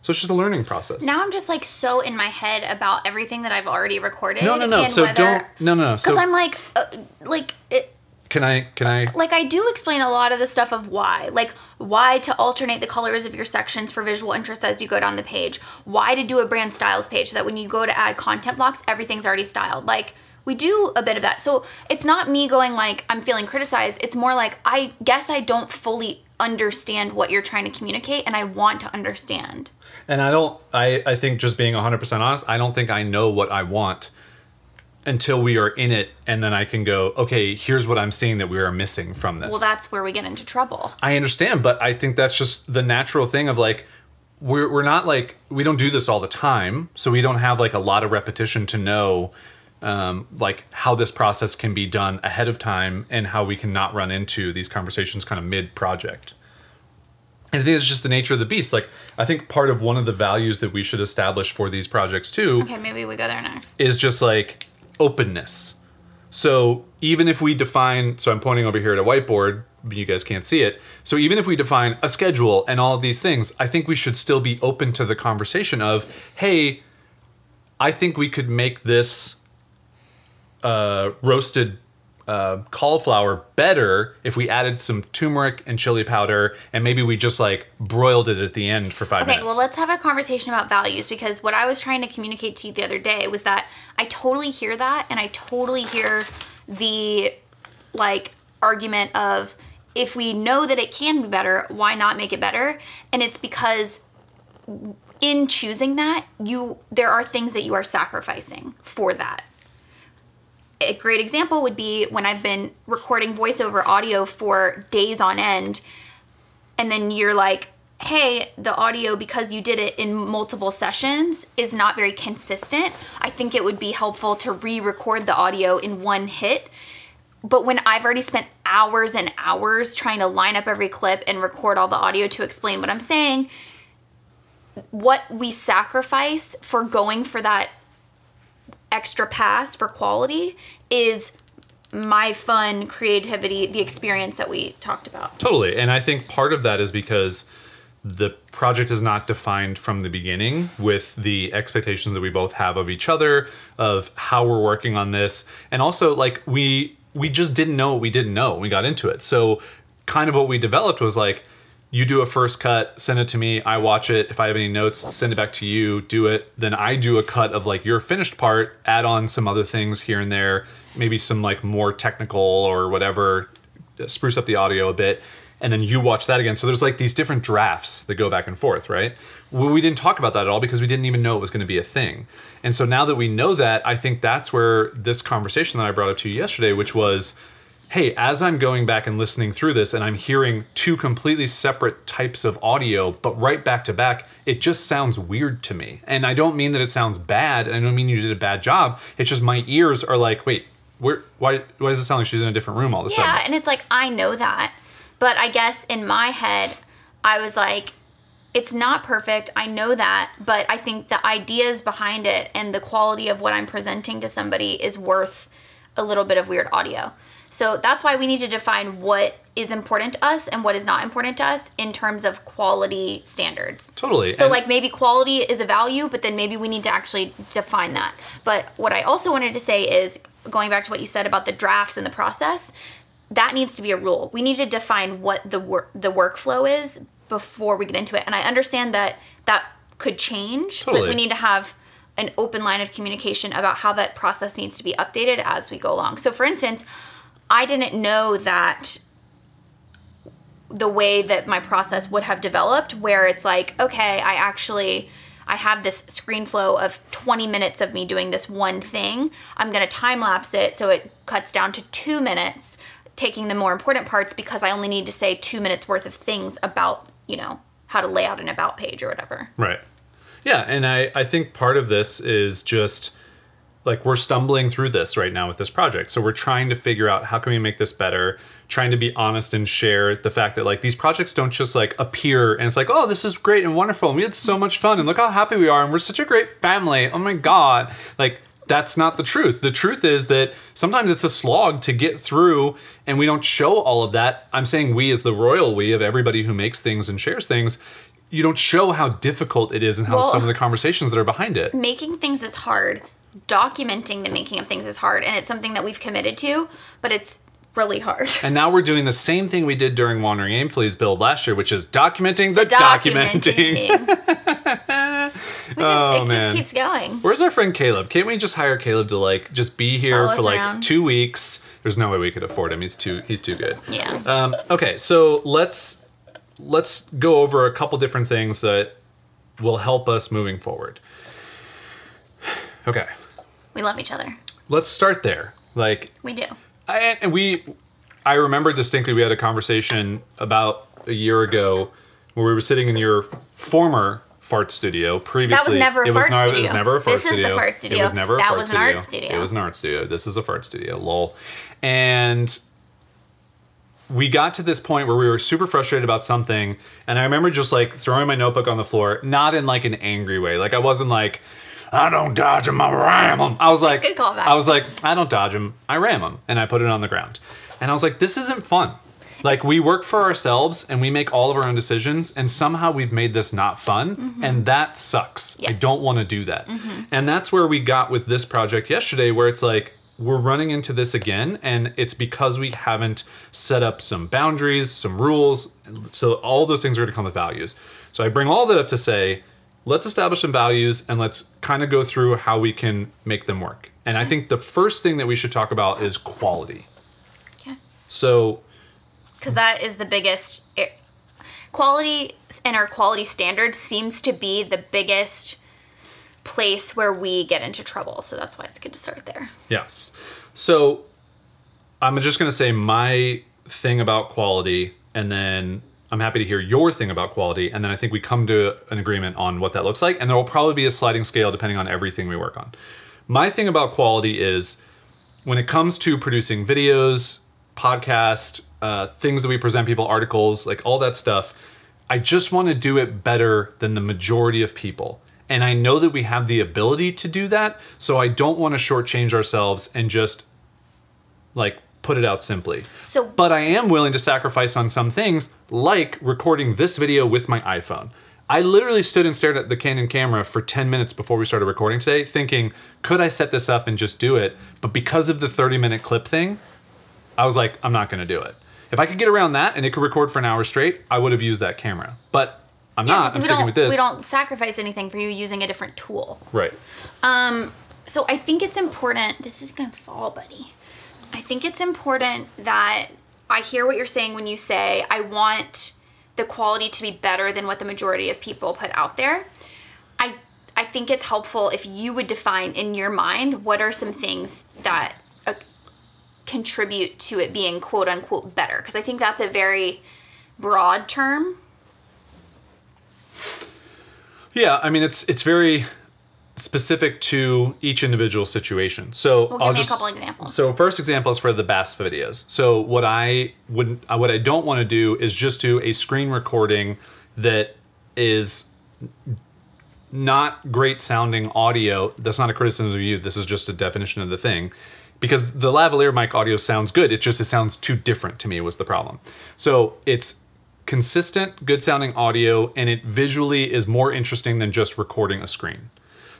So it's just a learning process.
Now I'm just like so in my head about everything that I've already recorded.
no, no, no.
and
So
whether-
don't. No, no, no.
Because
So
I'm like, uh, like it,
can I? Can I?
like I do explain a lot of the stuff of why, like why to alternate the colors of your sections for visual interest as you go down the page, why to do a brand styles page so that when you go to add content blocks, everything's already styled. Like we do a bit of that. So it's not me going like I'm feeling criticized. It's more like I guess I don't fully understand what you're trying to communicate and I want to understand.
And I don't. I I think just being 100 percent honest, I don't think I know what I want until we are in it, and then I can go. Okay, here's what I'm seeing that we are missing from this.
Well, that's where we get into trouble.
I understand, but I think that's just the natural thing of like we're we're not like we don't do this all the time, so we don't have like a lot of repetition to know um, like how this process can be done ahead of time and how we can not run into these conversations kind of mid project. And I think it's just the nature of the beast. Like I think part of one of the values that we should establish for these projects too
Okay, maybe we go there next.
is just like openness. So even if we define, so I'm pointing over here at a whiteboard, you guys can't see it. So even if we define a schedule and all of these things, I think we should still be open to the conversation of, hey, I think we could make this uh, roasted uh, cauliflower better if we added some turmeric and chili powder and maybe we just like broiled it at the end for five
Okay,
minutes.
Okay, well, let's have a conversation about values because what I was trying to communicate to you the other day was that I totally hear that and I totally hear the like argument of if we know that it can be better, why not make it better? And it's because in choosing that, you there are things that you are sacrificing for that. A great example would be when I've been recording voiceover audio for days on end and then you're like, hey, the audio, because you did it in multiple sessions, is not very consistent. I think it would be helpful to re record the audio in one hit. But when I've already spent hours and hours trying to line up every clip and record all the audio to explain what I'm saying, what we sacrifice for going for that extra pass for quality is my fun, creativity, the experience that we talked about.
Totally. And I think part of that is because the project is not defined from the beginning with the expectations that we both have of each other, of how we're working on this. And also like we we just didn't know what we didn't know we got into it. So kind of what we developed was like you do a first cut, send it to me, I watch it. If I have any notes, send it back to you, do it. Then I do a cut of like your finished part, add on some other things here and there, maybe some like more technical or whatever, uh, spruce up the audio a bit. And then you watch that again. So there's like these different drafts that go back and forth, right? Well, we didn't talk about that at all because we didn't even know it was going to be a thing. And so now that we know that, I think that's where this conversation that I brought up to you yesterday, which was, hey, as I'm going back and listening through this and I'm hearing two completely separate types of audio, but right back to back, it just sounds weird to me. And I don't mean that it sounds bad, and I don't mean you did a bad job. It's just my ears are like, wait, where, why, why does it sound like she's in a different room all of a
Yeah,
sudden?
and it's like I know that, but I guess in my head, I was like, it's not perfect. I know that, but I think the ideas behind it and the quality of what I'm presenting to somebody is worth a little bit of weird audio. So that's why we need to define what is important to us and what is not important to us in terms of quality standards.
Totally.
So
And-
like maybe quality is a value, but then maybe we need to actually define that. But what I also wanted to say is going back to what you said about the drafts and the process, that needs to be a rule. We need to define what the work the workflow is before we get into it. And I understand that that could change, but
Totally.
we need to have an open line of communication about how that process needs to be updated as we go along. So for instance, I didn't know that the way that my process would have developed where it's like okay i actually i have this screen flow of 20 minutes of me doing this one thing i'm going to time lapse it so it cuts down to two minutes taking the more important parts because i only need to say two minutes worth of things about you know how to lay out an about page or whatever
Right. Yeah, and I I think part of this is just like we're stumbling through this right now with this project. So we're trying to figure out how can we make this better, trying to be honest and share the fact that like these projects don't just like appear and it's like, "Oh, this is great and wonderful and we had so much fun and look how happy we are and we're such a great family. Oh my god." Like that's not the truth. The truth is that sometimes it's a slog to get through and we don't show all of that. I'm saying we as the royal we of everybody who makes things and shares things. You don't show how difficult it is and how
Well-
some of the conversations that are behind it.
making things is hard documenting the making of things is hard and it's something that we've committed to but it's really hard
And now we're doing the same thing we did during Wandering Aimfully's build last year, which is documenting the, documenting.
documenting. (laughs) we just,
Oh,
it
man.
just keeps going
Where's our friend Caleb? Can't we just hire Caleb to like just be here
Follow
for like
around.
two weeks? There's no way we could afford him. He's too he's too good.
yeah
Um, okay, so let's let's go over a couple different things that will help us moving forward. Okay,
we love each other
let's start there. Like
we do
I, and we, I remember distinctly we had a conversation about a year ago where we were sitting in your former fart studio. Previously, that was
never a
it was
fart
not- It was never a fart
This is the
studio. It was never a
That
fart
was an
studio.
art studio.
It was an art studio. This is a fart studio. Lol. And we got to this point where we were super frustrated about something, and I remember just like throwing my notebook on the floor, not in like an angry way. Like I wasn't like. I don't dodge them, I ram them. I was like,
Good callback.
I was like, I don't dodge them, I ram them, and I put it on the ground. And I was like, this isn't fun. Like we work for ourselves and we make all of our own decisions, and somehow we've made this not fun, mm-hmm. and that sucks. I don't want to do that. Mm-hmm. And that's where we got with this project yesterday, where it's like we're running into this again, and it's because we haven't set up some boundaries, some rules. So all those things are going to come with values. So I bring all that up to say, let's establish some values and let's kind of go through how we can make them work. And I think the first thing that we should talk about is quality.
okay
So
because that is the biggest it, quality and our quality standard seems to be the biggest place where we get into trouble so that's why it's good to start there
Yes. So I'm just going to say my thing about quality, and then I'm happy to hear your thing about quality, and then I think we come to an agreement on what that looks like, and there will probably be a sliding scale depending on everything we work on. My thing about quality is when it comes to producing videos, podcast, uh, things that we present people, articles, like all that stuff, I just want to do it better than the majority of people. And I know that we have the ability to do that, so I don't want to shortchange ourselves and just like put it out simply.
So-
but I am willing to sacrifice on some things, like recording this video with my iPhone. I literally stood and stared at the Canon camera for 10 minutes before we started recording today, thinking, could I set this up and just do it? But because of the 30 minute clip thing, I was like, I'm not going to do it. If I could get around that and it could record for an hour straight, I would have used that camera. But I'm
Yeah,
not. I'm sticking with this.
We don't sacrifice anything for you using a different tool.
Right.
Um, so I think it's important. This is gonna fall, buddy. I think it's important that I hear what you're saying when you say I want the quality to be better than what the majority of people put out there. I I think it's helpful if you would define in your mind what are some things that uh, contribute to it being quote unquote better because I think that's a very broad term.
Yeah, I mean it's it's very specific to each individual situation. So
Well, give
I'll
me a couple examples.
So first example is for the Bass videos. So what I would uh, what I don't want to do is just do a screen recording that is not great sounding audio. That's not a criticism of you. This is just a definition of the thing. Because the lavalier mic audio sounds good. It just it sounds too different to me was the problem. So it's consistent, good sounding audio, and it visually is more interesting than just recording a screen.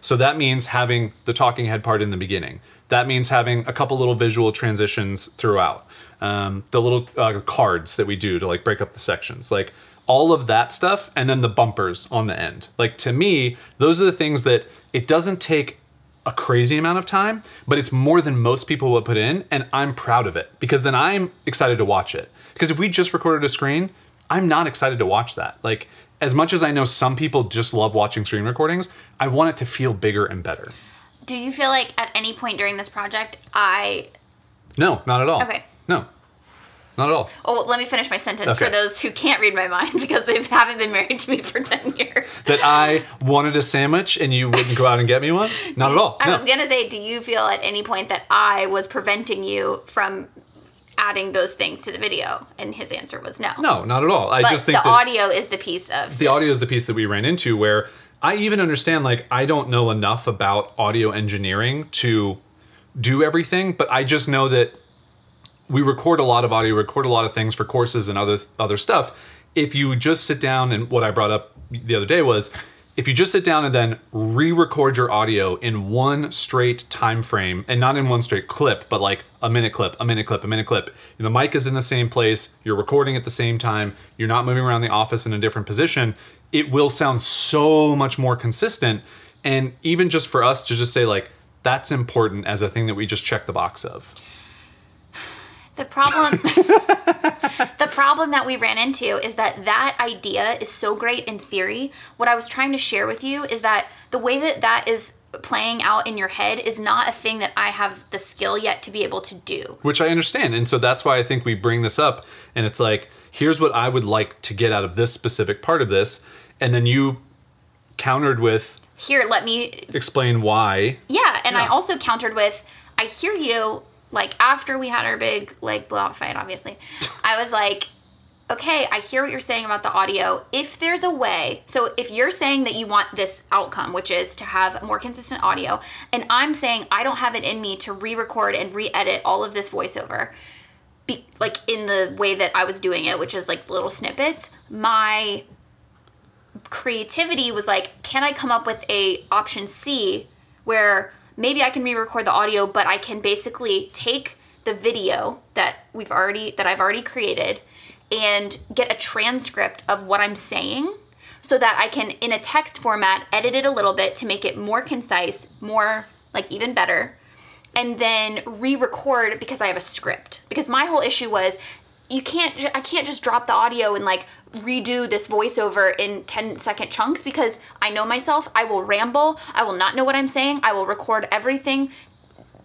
So that means having the talking head part in the beginning. That means having a couple little visual transitions throughout. Um, the little uh, cards that we do to like break up the sections. Like all of that stuff and then the bumpers on the end. Like to me, those are the things that it doesn't take a crazy amount of time, but it's more than most people would put in, and I'm proud of it because then I'm excited to watch it. Because if we just recorded a screen, I'm not excited to watch that. Like as much as I know some people just love watching screen recordings, I want it to feel bigger and better.
Do you feel like at any point during this project I
No, not at all.
Okay.
No. Not at all.
Oh, let me finish my sentence
Okay.
for those who can't read my mind (laughs) because they haven't been married to me for 10 years.
That I wanted a sandwich and you wouldn't go out and get me one? (laughs) Not at all.
I
No.
was going to say, do you feel at any point that I was preventing you from adding those things to the video? And his answer was no.
No, not at all. I
But
just think
the audio is the piece of
the audio is the piece that we ran into where I even understand like I don't know enough about audio engineering to do everything, but I just know that we record a lot of audio, record a lot of things for courses and other other stuff. If you just sit down and what I brought up the other day was if you just sit down and then re-record your audio in one straight time frame and not in one straight clip, but like a minute clip, a minute clip, a minute clip. and The mic is in the same place, you're recording at the same time, you're not moving around the office in a different position, it will sound so much more consistent. And even just for us to just say like that's important as a thing that we just check the box of.
The problem (laughs) The problem that we ran into is that that idea is so great in theory. What I was trying to share with you is that the way that that is playing out in your head is not a thing that I have the skill yet to be able to do.
which I understand. And so that's why I think we bring this up. And it's like, here's what I would like to get out of this specific part of this. And then you countered with,
Here, let me
explain why.
Yeah, and I also countered with, I hear you. Like after we had our big like blowout fight, obviously, (laughs) I was like, okay, I hear what you're saying about the audio. If there's a way, so if you're saying that you want this outcome, which is to have more consistent audio, and I'm saying I don't have it in me to re-record and re-edit all of this voiceover, be, like in the way that I was doing it, which is like little snippets, my creativity was like, can I come up with a option C where maybe I can re-record the audio, but I can basically take the video that we've already that I've already created and get a transcript of what I'm saying so that I can in a text format edit it a little bit to make it more concise, more like even better and then re-record because I have a script. Because my whole issue was you can't I can't just drop the audio and like redo this voiceover in 10 second chunks because I know myself. I will ramble. I will not know what I'm saying. I will record everything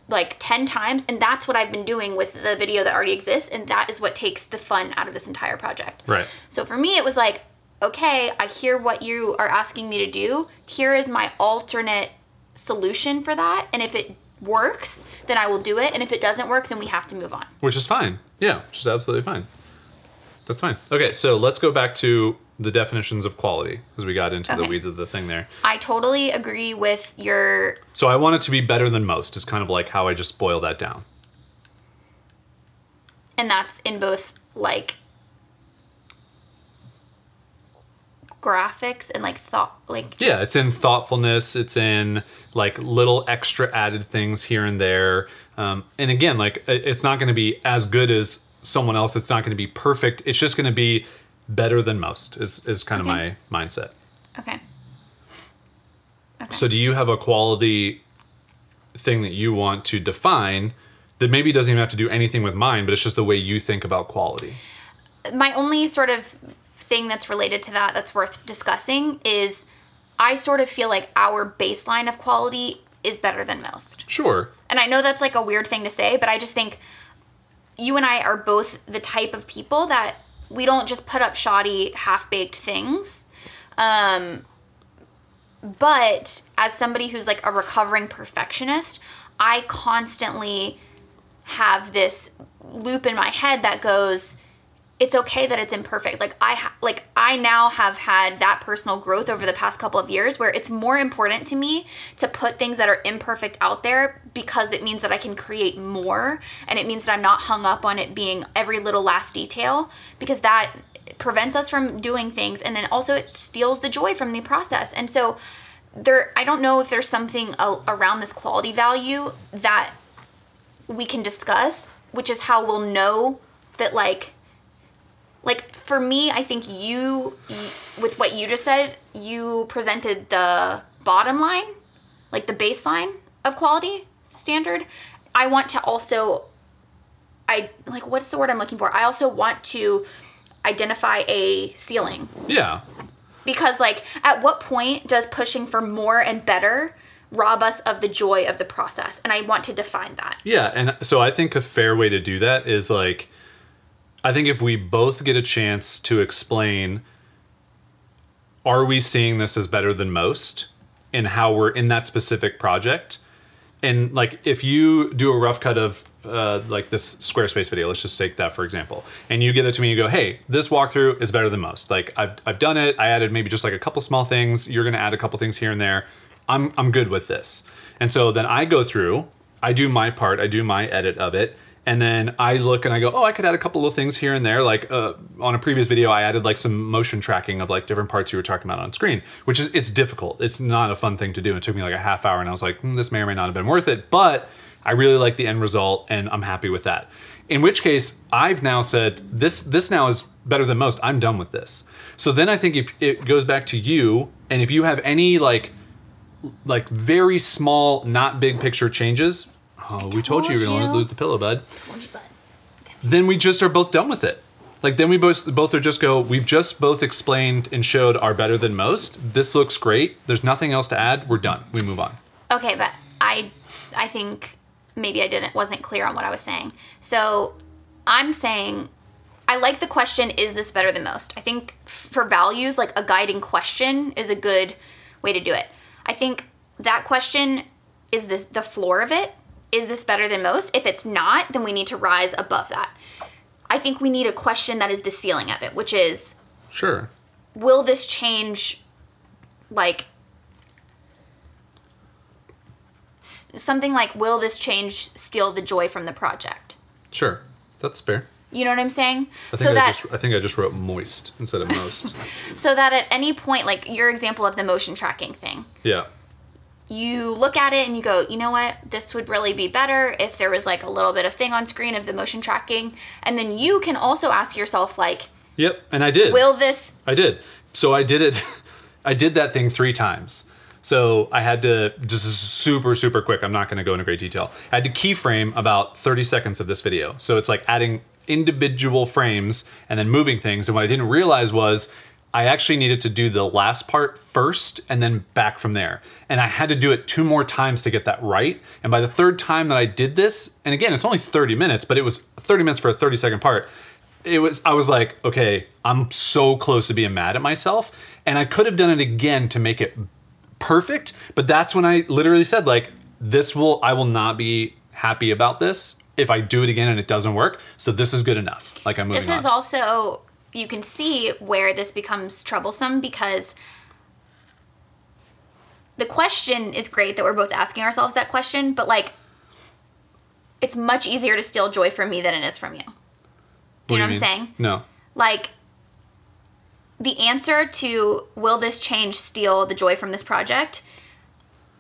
like 10 times and that's what I've been doing with the video that already exists and that is what takes the fun out of this entire project.
Right.
So for me, it was like, okay, I hear what you are asking me to do. Here is my alternate solution for that. And if it works, then I will do it. And if it doesn't work, then we have to move on.
Which is fine. Yeah, which is absolutely fine. That's fine. Okay, so let's go back to the definitions of quality because we got into the weeds of the thing there.
I totally agree with your.
So I want it to be better than most, is kind of like how I just boil that down.
And that's in both like graphics and like thought, like.
Yeah, it's in thoughtfulness. It's in like little extra added things here and there. Um, and again, like it's not going to be as good as someone else it's not going to be perfect. It's just going to be better than most. Is is kind
Okay.
of my mindset.
Okay. Okay.
So do you have a quality thing that you want to define that maybe doesn't even have to do anything with mine, but it's just the way you think about quality?
my only sort of thing that's related to that that's worth discussing is I sort of feel like our baseline of quality is better than most.
Sure.
And I know that's like a weird thing to say, but I just think you and I are both the type of people that we don't just put up shoddy, half baked things. Um, but as somebody who's like a recovering perfectionist, I constantly have this loop in my head that goes, it's okay that it's imperfect. Like I ha- like I now have had that personal growth over the past couple of years where it's more important to me to put things that are imperfect out there because it means that I can create more and it means that I'm not hung up on it being every little last detail because that prevents us from doing things and then also it steals the joy from the process. And so there I don't know if there's something around this quality value that we can discuss, which is how we'll know that like like for me, I think you with what you just said, you presented the bottom line, like the baseline of quality standard. I want to also I like what's the word I'm looking for? I also want to identify a ceiling
Yeah.
because like at what point does pushing for more and better rob us of the joy of the process? And I want to define that.
Yeah, and so I think a fair way to do that is like I think if we both get a chance to explain are we seeing this as better than most and how we're in that specific project and like if you do a rough cut of uh, like this Squarespace video, let's just take that for example, and you give it to me, you go, hey, this walkthrough is better than most. Like I've, I've done it, I added maybe just like a couple small things. You're gonna add a couple things here and there. I'm I'm good with this. And so then I go through, I do my part, I do my edit of it, and then I look and I go, oh, I could add a couple of things here and there. Like uh, on a previous video, I added like some motion tracking of like different parts you were talking about on screen, which is it's difficult. It's not a fun thing to do. It took me like a half hour, and I was like, hmm, this may or may not have been worth it, but I really like the end result, and I'm happy with that. In which case, I've now said this. This now is better than most. I'm done with this. So then I think if it goes back to you, and if you have any like like very small, not big picture changes. Oh, we told you you were gonna lose the pillow, bud then we just are both done with it. Like then we both both are just go. We've just both explained and showed our better than most. This looks great. There's nothing else to add. We're done. We move on.
Okay, but I I think maybe I didn't wasn't clear on what I was saying. So I'm saying I like the question is this better than most? I think for values like a guiding question is a good way to do it. I think that question is the the floor of it. Is this better than most? If it's not, then we need to rise above that. I think we need a question that is the ceiling of it, which is
Sure.
will this change like s- something like will this change steal the joy from the project
Sure. That's fair.
you know what i'm saying
I think
so
I
that
just I think I just wrote moist instead of most. (laughs)
so that at any point like your example of the motion tracking thing
yeah.
You look at it and you go you know what this would really be better if there was like a little bit of thing on screen of the motion tracking and then you can also ask yourself like
Yep. And I did.
will this
I did. So I did it. (laughs) I did that thing three times. So I had to just super super quick. I'm not going to go into great detail. I had to keyframe about 30 seconds of this video. So it's like adding individual frames and then moving things. And what I didn't realize was I actually needed to do the last part first and then back from there. And I had to do it two more times to get that right. And by the third time that I did this, and again, it's only 30 minutes, but it was 30 minutes for a 30 second part it was i was like okay i'm so close to being mad at myself and i could have done it again to make it perfect but that's when i literally said like this will i will not be happy about this if i do it again and it doesn't work so this is good enough like i'm moving
This is
on
also you can see where this becomes troublesome because the question is great that we're both asking ourselves that question, but like it's much easier to steal joy from me than it is from you. Do you know what I'm
mean?
saying?
no
Like the answer to will this change steal the joy from this project?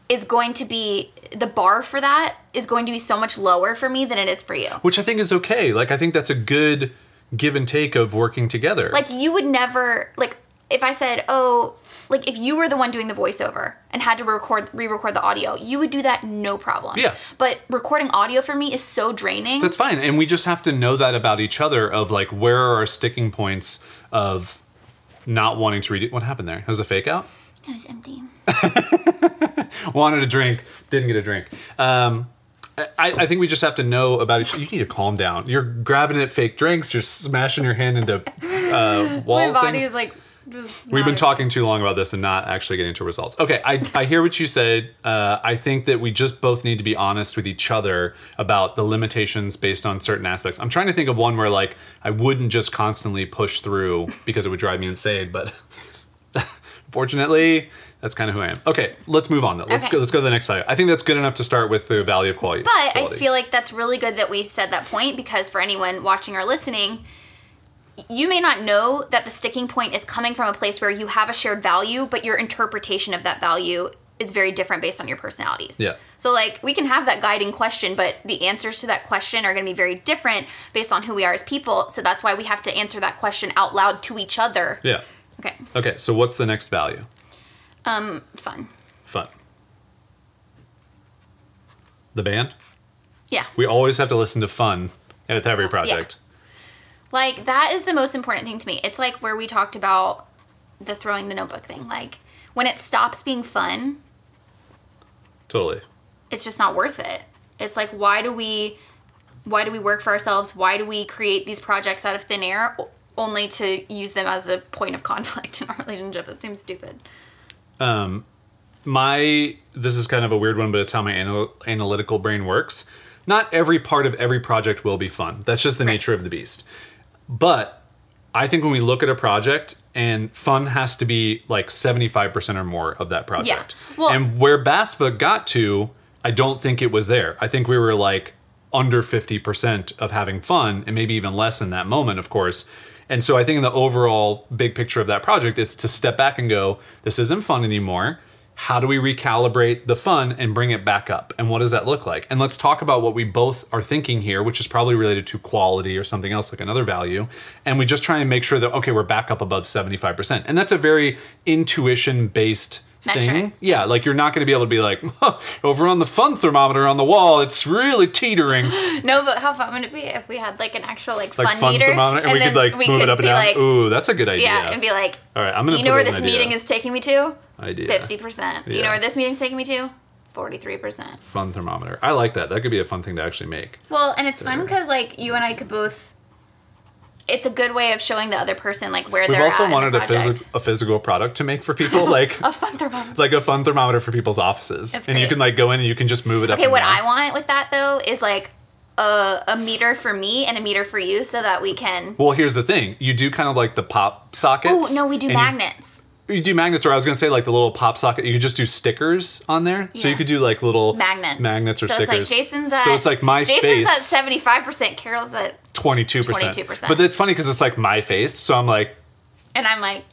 is going to be the bar for that is going to be so much lower for me than it is for you.
Which I think is okay. Like I think that's a good give and take of working together.
Like you would never like if I said, "Oh, like if you were the one doing the voiceover and had to record re-record the audio, you would do that no problem.
Yeah.
But recording audio for me is so draining.
That's fine. And we just have to know that about each other of like where are our sticking points of not wanting to read it. What happened there? Was a fake out?
it was empty. (laughs)
Wanted a drink, didn't get a drink. Um, I, I think we just have to know about each. You need to calm down. You're grabbing at fake drinks. You're smashing your hand into uh, (laughs) wall
My body
things.
is like
We've been talking too long about this and not actually getting to results. Okay, I, I hear what you said. Uh, I think that we just both need to be honest with each other about the limitations based on certain aspects. I'm trying to think of one where like I wouldn't just constantly push through because it would drive me insane, but (laughs) fortunately, that's kind of who I am. Okay, let's move on though. Let's
Okay.
go. Let's go to the next value. I think that's good enough to start with the value of quality.
But I feel like that's really good that we said that point because for anyone watching or listening, you may not know that the sticking point is coming from a place where you have a shared value, but your interpretation of that value is very different based on your personalities.
Yeah.
So like we can have that guiding question, but the answers to that question are going to be very different based on who we are as people. So that's why we have to answer that question out loud to each other.
yeah.
Okay.
Okay, so what's the next value?
Um fun.
Fun. The band.
Yeah.
We always have to listen to fun at every project. Yeah.
Like that is the most important thing to me. It's like where we talked about the throwing the notebook thing. Like when it stops being fun,
Totally.
it's just not worth it. It's like why do we why do we work for ourselves? Why do we create these projects out of thin air only to use them as a point of (laughs) conflict in our relationship? It seems stupid.
Um, my this is kind of a weird one, but it's how my anal- analytical brain works. Not every part of every project will be fun. That's just the
Right.
nature of the beast. But I think when we look at a project and fun has to be like 75% or more of that project.
Well-
and where BASFA got to, I don't think it was there. I think we were like under 50% of having fun and maybe even less in that moment, of course. And so I think in the overall big picture of that project, it's to step back and go, this isn't fun anymore. How do we recalibrate the fun and bring it back up? And what does that look like? And let's talk about what we both are thinking here, which is probably related to quality or something else like another value. And we just try and make sure that, okay, we're back up above 75%. And that's a very intuition based thing. Yeah, like you're not going to be able to be like, "Huh, (laughs) over on the fun thermometer on the wall, it's really teetering. (gasps)
No, but how fun would it be if we had like an actual like,
Like
fun,
fun
meter
thermometer, and, we could like move it up and down.
like-
Ooh, that's a good idea.
yeah, and be like,
All right, I'm gonna.
you know where this
idea.
meeting is taking me to?
Idea.
Fifty percent. You know where this meeting's taking me to? Forty-three percent.
Fun thermometer. I like that. That could be a fun thing to actually make.
Well, and it's fun because like you and I could both. It's a good way of showing the other person like where
We've
they're
also
at in the
wanted a, phys- a physical product to make for people, (laughs) like
a fun thermometer.
like a fun thermometer for people's offices,
It's
and you can like go in and you can just move it up.
Okay, what
down.
I want with that though is like a, a meter for me and a meter for you, so that we can.
Well, here's the thing: you do kind of like the pop sockets.
Oh no, we do
and you-
magnets.
You, do magnets, or I was gonna say like the little pop socket. You could just do stickers on there, so you could do like little
Magnets.
magnets or
so
stickers.
it's like Jason's at.
so it's like my
Jason's
face.
at seventy-five percent. Carol's at,
Twenty-two percent.
22%.
But it's funny because it's like my face, so I'm like,
and I'm like,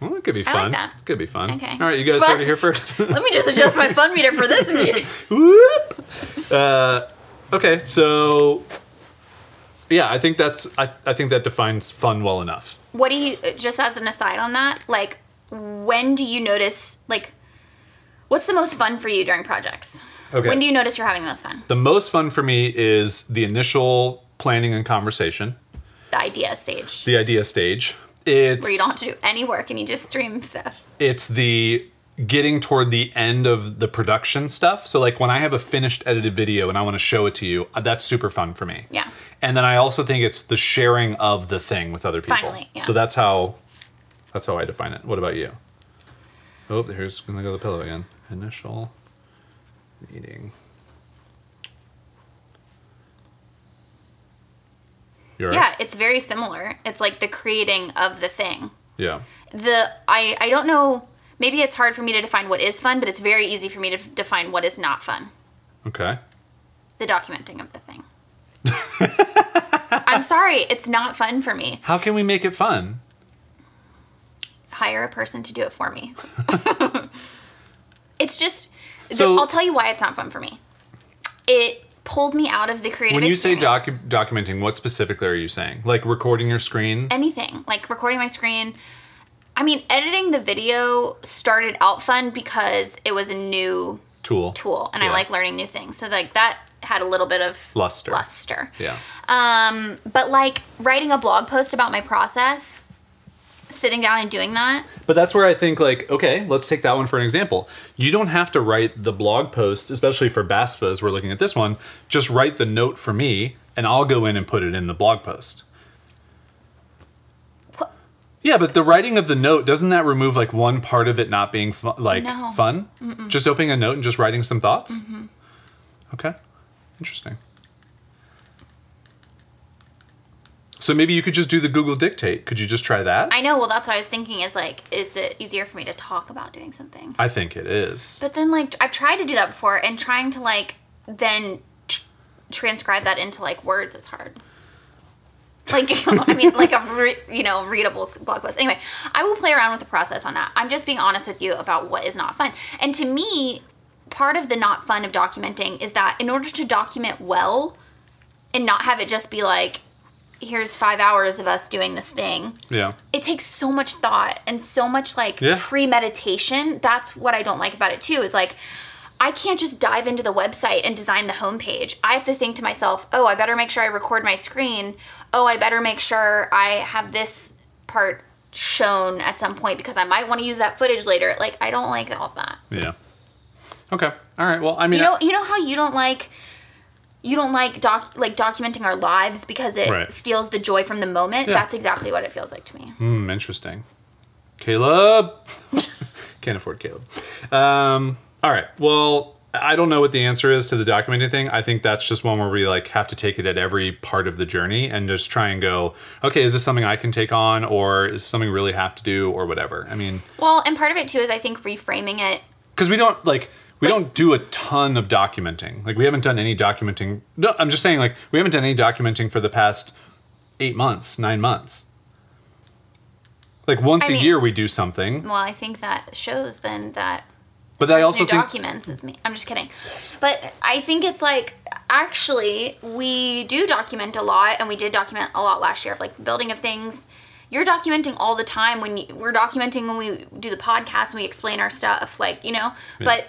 well, it could be
I like
fun.
that.
Could be fun.
Okay.
All right, you guys
Fun.
heard it here first. (laughs)
let me just adjust my fun meter for this meeting. (laughs)
Whoop. Uh, okay, so yeah, I think that's I, I think that defines fun well enough.
What do you just as an aside on that? Like, when do you notice like, what's the most fun for you during projects?
Okay.
When do you notice you're having the most fun?
The most fun for me is the initial planning and conversation,
The idea stage,
the idea stage. It's
where you don't have to do any work and you just stream stuff.
it's the getting toward the end of the production stuff. So like when I have a finished edited video and I want to show it to you, uh, that's super fun for me.
Yeah.
And then I also think it's the sharing of the thing with other people.
Finally, yeah.
So that's how that's how I define it. What about you? Oh, here's gonna go the pillow again. Initial meeting. You're
Yeah, it's very similar. It's like the creating of the thing.
Yeah.
The I I don't know. Maybe it's hard for me to define what is fun, but it's very easy for me to f- define what is not fun.
Okay.
The documenting of the thing. (laughs) I'm sorry, it's not fun for me.
How can we make it fun?
Hire a person to do it for me. (laughs) it's just
So-
I'll tell you why it's not fun for me. It pulls me out of the creative.
When you say docu- documenting, what specifically are you saying? Like recording your screen?
anything like recording my screen. I mean, editing the video started out fun because it was a new
Tool.
tool, and
Yeah.
I like learning new things. So like that had a little bit of
Luster.
Luster.
Yeah.
Um, but like writing a blog post about my process, sitting down and doing that.
But that's where I think like, okay, let's take that one for an example. You don't have to write the blog post, especially for BASFA as we're looking at this one. Just write the note for me and I'll go in and put it in the blog post.
What?
Yeah, but the writing of the note doesn't that remove like one part of it not being fu- like
No.
fun? Just opening a note and just writing some thoughts. Mm-hmm. Okay, interesting. So maybe you could just do the Google Dictate. Could you just try that?
I know. Well, that's what I was thinking. Is like, is it easier for me to talk about doing something?
I think it is.
But then, like, I've tried to do that before, and trying to like then tr- transcribe that into like words is hard. Like, (laughs) I mean, like a re- you know readable blog post. Anyway, I will play around with the process on that. I'm just being honest with you about what is not fun. And to me, part of the not fun of documenting is that in order to document well, and not have it just be like, here's five hours of us doing this thing
Yeah.
it takes so much thought and so much like
Yeah.
premeditation. That's what I don't like about it too. Is like I can't just dive into the website and design the homepage. I have to think to myself, oh, I better make sure I record my screen. Oh, I better make sure I have this part shown at some point because I might want to use that footage later. Like I don't like all of that.
Yeah. Okay. All right. Well, I mean,
You know, you know how you don't like you don't like doc like documenting our lives because it
Right.
steals the joy from the moment.
Yeah.
That's exactly what it feels like to me.
Hmm, interesting. Caleb. (laughs) Can't afford Caleb. Um, all right. Well, I don't know what the answer is to the documenting thing. I think that's just one where we like have to take it at every part of the journey and just try and go, okay, is this something I can take on or is something really have to do or whatever? I mean,
Well, and part of it too is I think reframing it
because we don't like we don't do a ton of documenting. Like we haven't done any documenting. No, I'm just saying like we haven't done any documenting for the past eight months, nine months. Like once
I
a
mean-
year we do something,
Well, I think that shows then that
but I also think
documents is me. I'm just kidding, but I think it's like actually we do document a lot, and we did document a lot last year of like building of things. You're documenting all the time when you, we're documenting when we do the podcast, when we explain our stuff, like you know. But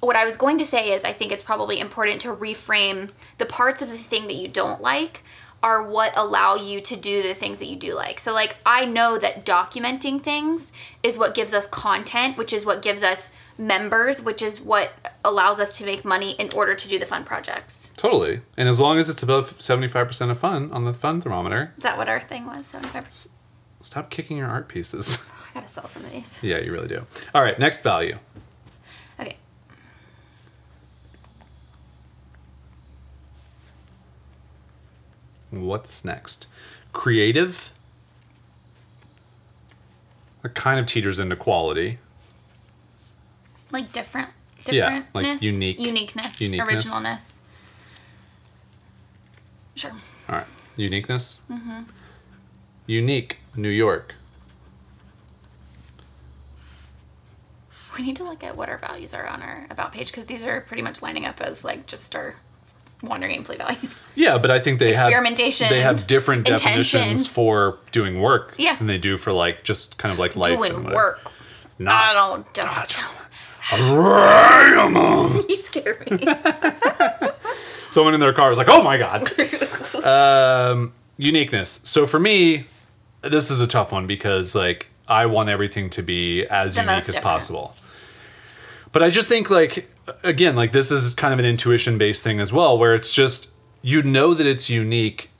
what I was going to say is, I think it's probably important to reframe the parts of the thing that you don't like are what allow you to do the things that you do like. So like I know that documenting things is what gives us content, which is what gives us members, which is what allows us to make money in order to do the fun projects.
totally. And as long as it's above seventy five percent of fun on the fun thermometer,
Is that what our thing was? 75%.
stop kicking your art pieces.
Oh, I gotta sell some of these.
yeah, you really do. All right, next value. What's next? Creative. It kind of teeters into quality.
Like different.
Yeah,
Differentness.
like unique-
Uniqueness.
uniqueness.
Originalness. Sure.
All right. Uniqueness. Mm-hmm. Unique, New York.
We need to look at what our values are on our about page because these are pretty much lining up as like just our Wandering Aimfully values.
Yeah, but I think they have
Experimentation,
They have different
intention.
definitions for doing work
Yeah.
than they do for like just kind of like life. and
Doing
whatever.
work. I
Not.
don't. don't
Random. (laughs)
you scare me. (laughs)
Someone in their car was like, "Oh my god." (laughs) um, uniqueness. So for me, this is a tough one because like I want everything to be as
The
unique as
different.
possible. But I just think like again, like this is kind of an intuition based thing as well, where it's just you know that it's unique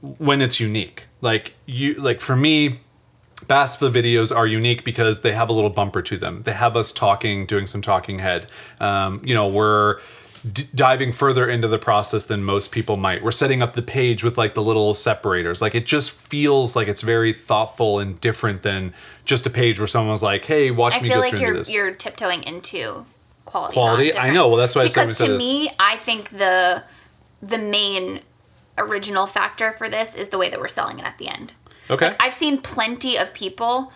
when it's unique. Like you like for me, BASFA videos are unique because they have a little bumper to them. They have us talking, doing some talking head. Um, you know, we're d- diving further into the process than most people might. We're setting up the page with like the little separators. Like it just feels like it's very thoughtful and different than just a page where someone's like, "Hey, watch
I
me
feel
go
like you're
this."
you're tiptoeing into quality.
Quality? I know, well, that's why I said
because to me, I think the the main original factor for this is the way that we're selling it at the end.
okay.
Like I've seen plenty of people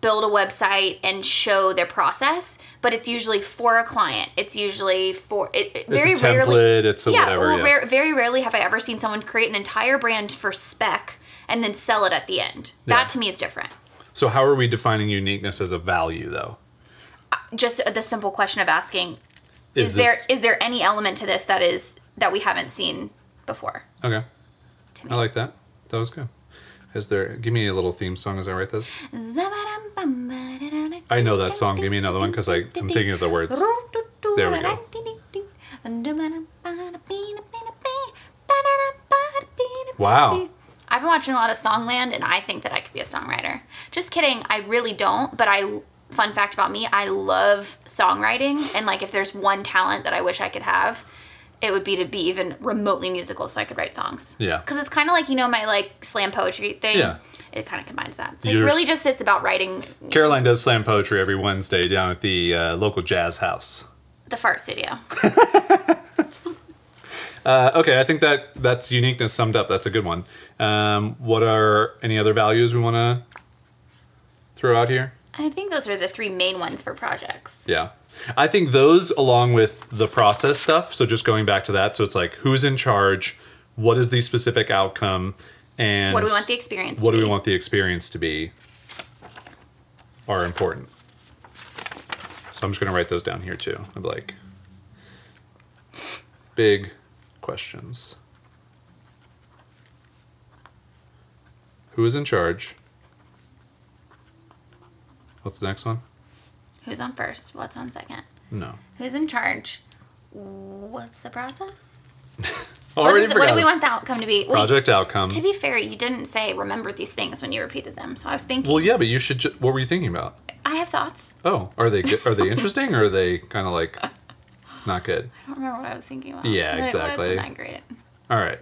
build a website and show their process, but it's usually for a client. It's usually for it, it- very
it's a
rarely.
template. It's a
yeah,
whatever.
well,
yeah.
rare, very rarely have I ever seen someone create an entire brand for spec and then sell it at the end. That to me is different.
So how are we defining uniqueness as a value, though?
Just the simple question of asking:
Is
Is, there
this-
is there any element to this that is that we haven't seen before?
Okay. I like that. That was good. Is there? Give me a little theme song as I write this. I know that song. Give me another one because I'm thinking of the words. There we go. Wow.
I've been watching a lot of Songland and I think that I could be a songwriter. Just kidding, I really don't, but I fun fact about me, I love songwriting and like if there's one talent that I wish I could have, it would be to be even remotely musical so I could write songs.
Yeah.
Cuz it's kind of like, you know, my like slam poetry thing.
Yeah.
It kind of combines that. It's like really just it's about writing
Caroline does slam poetry every Wednesday down at the uh, local jazz house.
the fart studio. (laughs) (laughs)
Uh, okay, I think that that's uniqueness summed up. That's a good one. Um, what are any other values we want to throw out here?
I think those are the three main ones for projects.
Yeah. I think those, along with the process stuff, so just going back to that, so it's like who's in charge, what is the specific outcome, and
What do we want the experience
what
to
do we want the experience to be, are important. So I'm just going to write those down here too. I'm like, big questions. Who is in charge? What's the next one?
Who's on first? What's on second?
No.
Who's in charge? What's the process? (laughs)
Already
what, is, what do we want the outcome to be?
Project outcome.
To be fair, you didn't say remember these things when you repeated them. So I was thinking,
Well, yeah, but you should. Ju- what were you thinking about?
I have thoughts.
Oh, are they good? are they (laughs) interesting or are they kind of like not good?
I don't remember what I was thinking about.
Yeah, exactly.
It wasn't that great.
All right.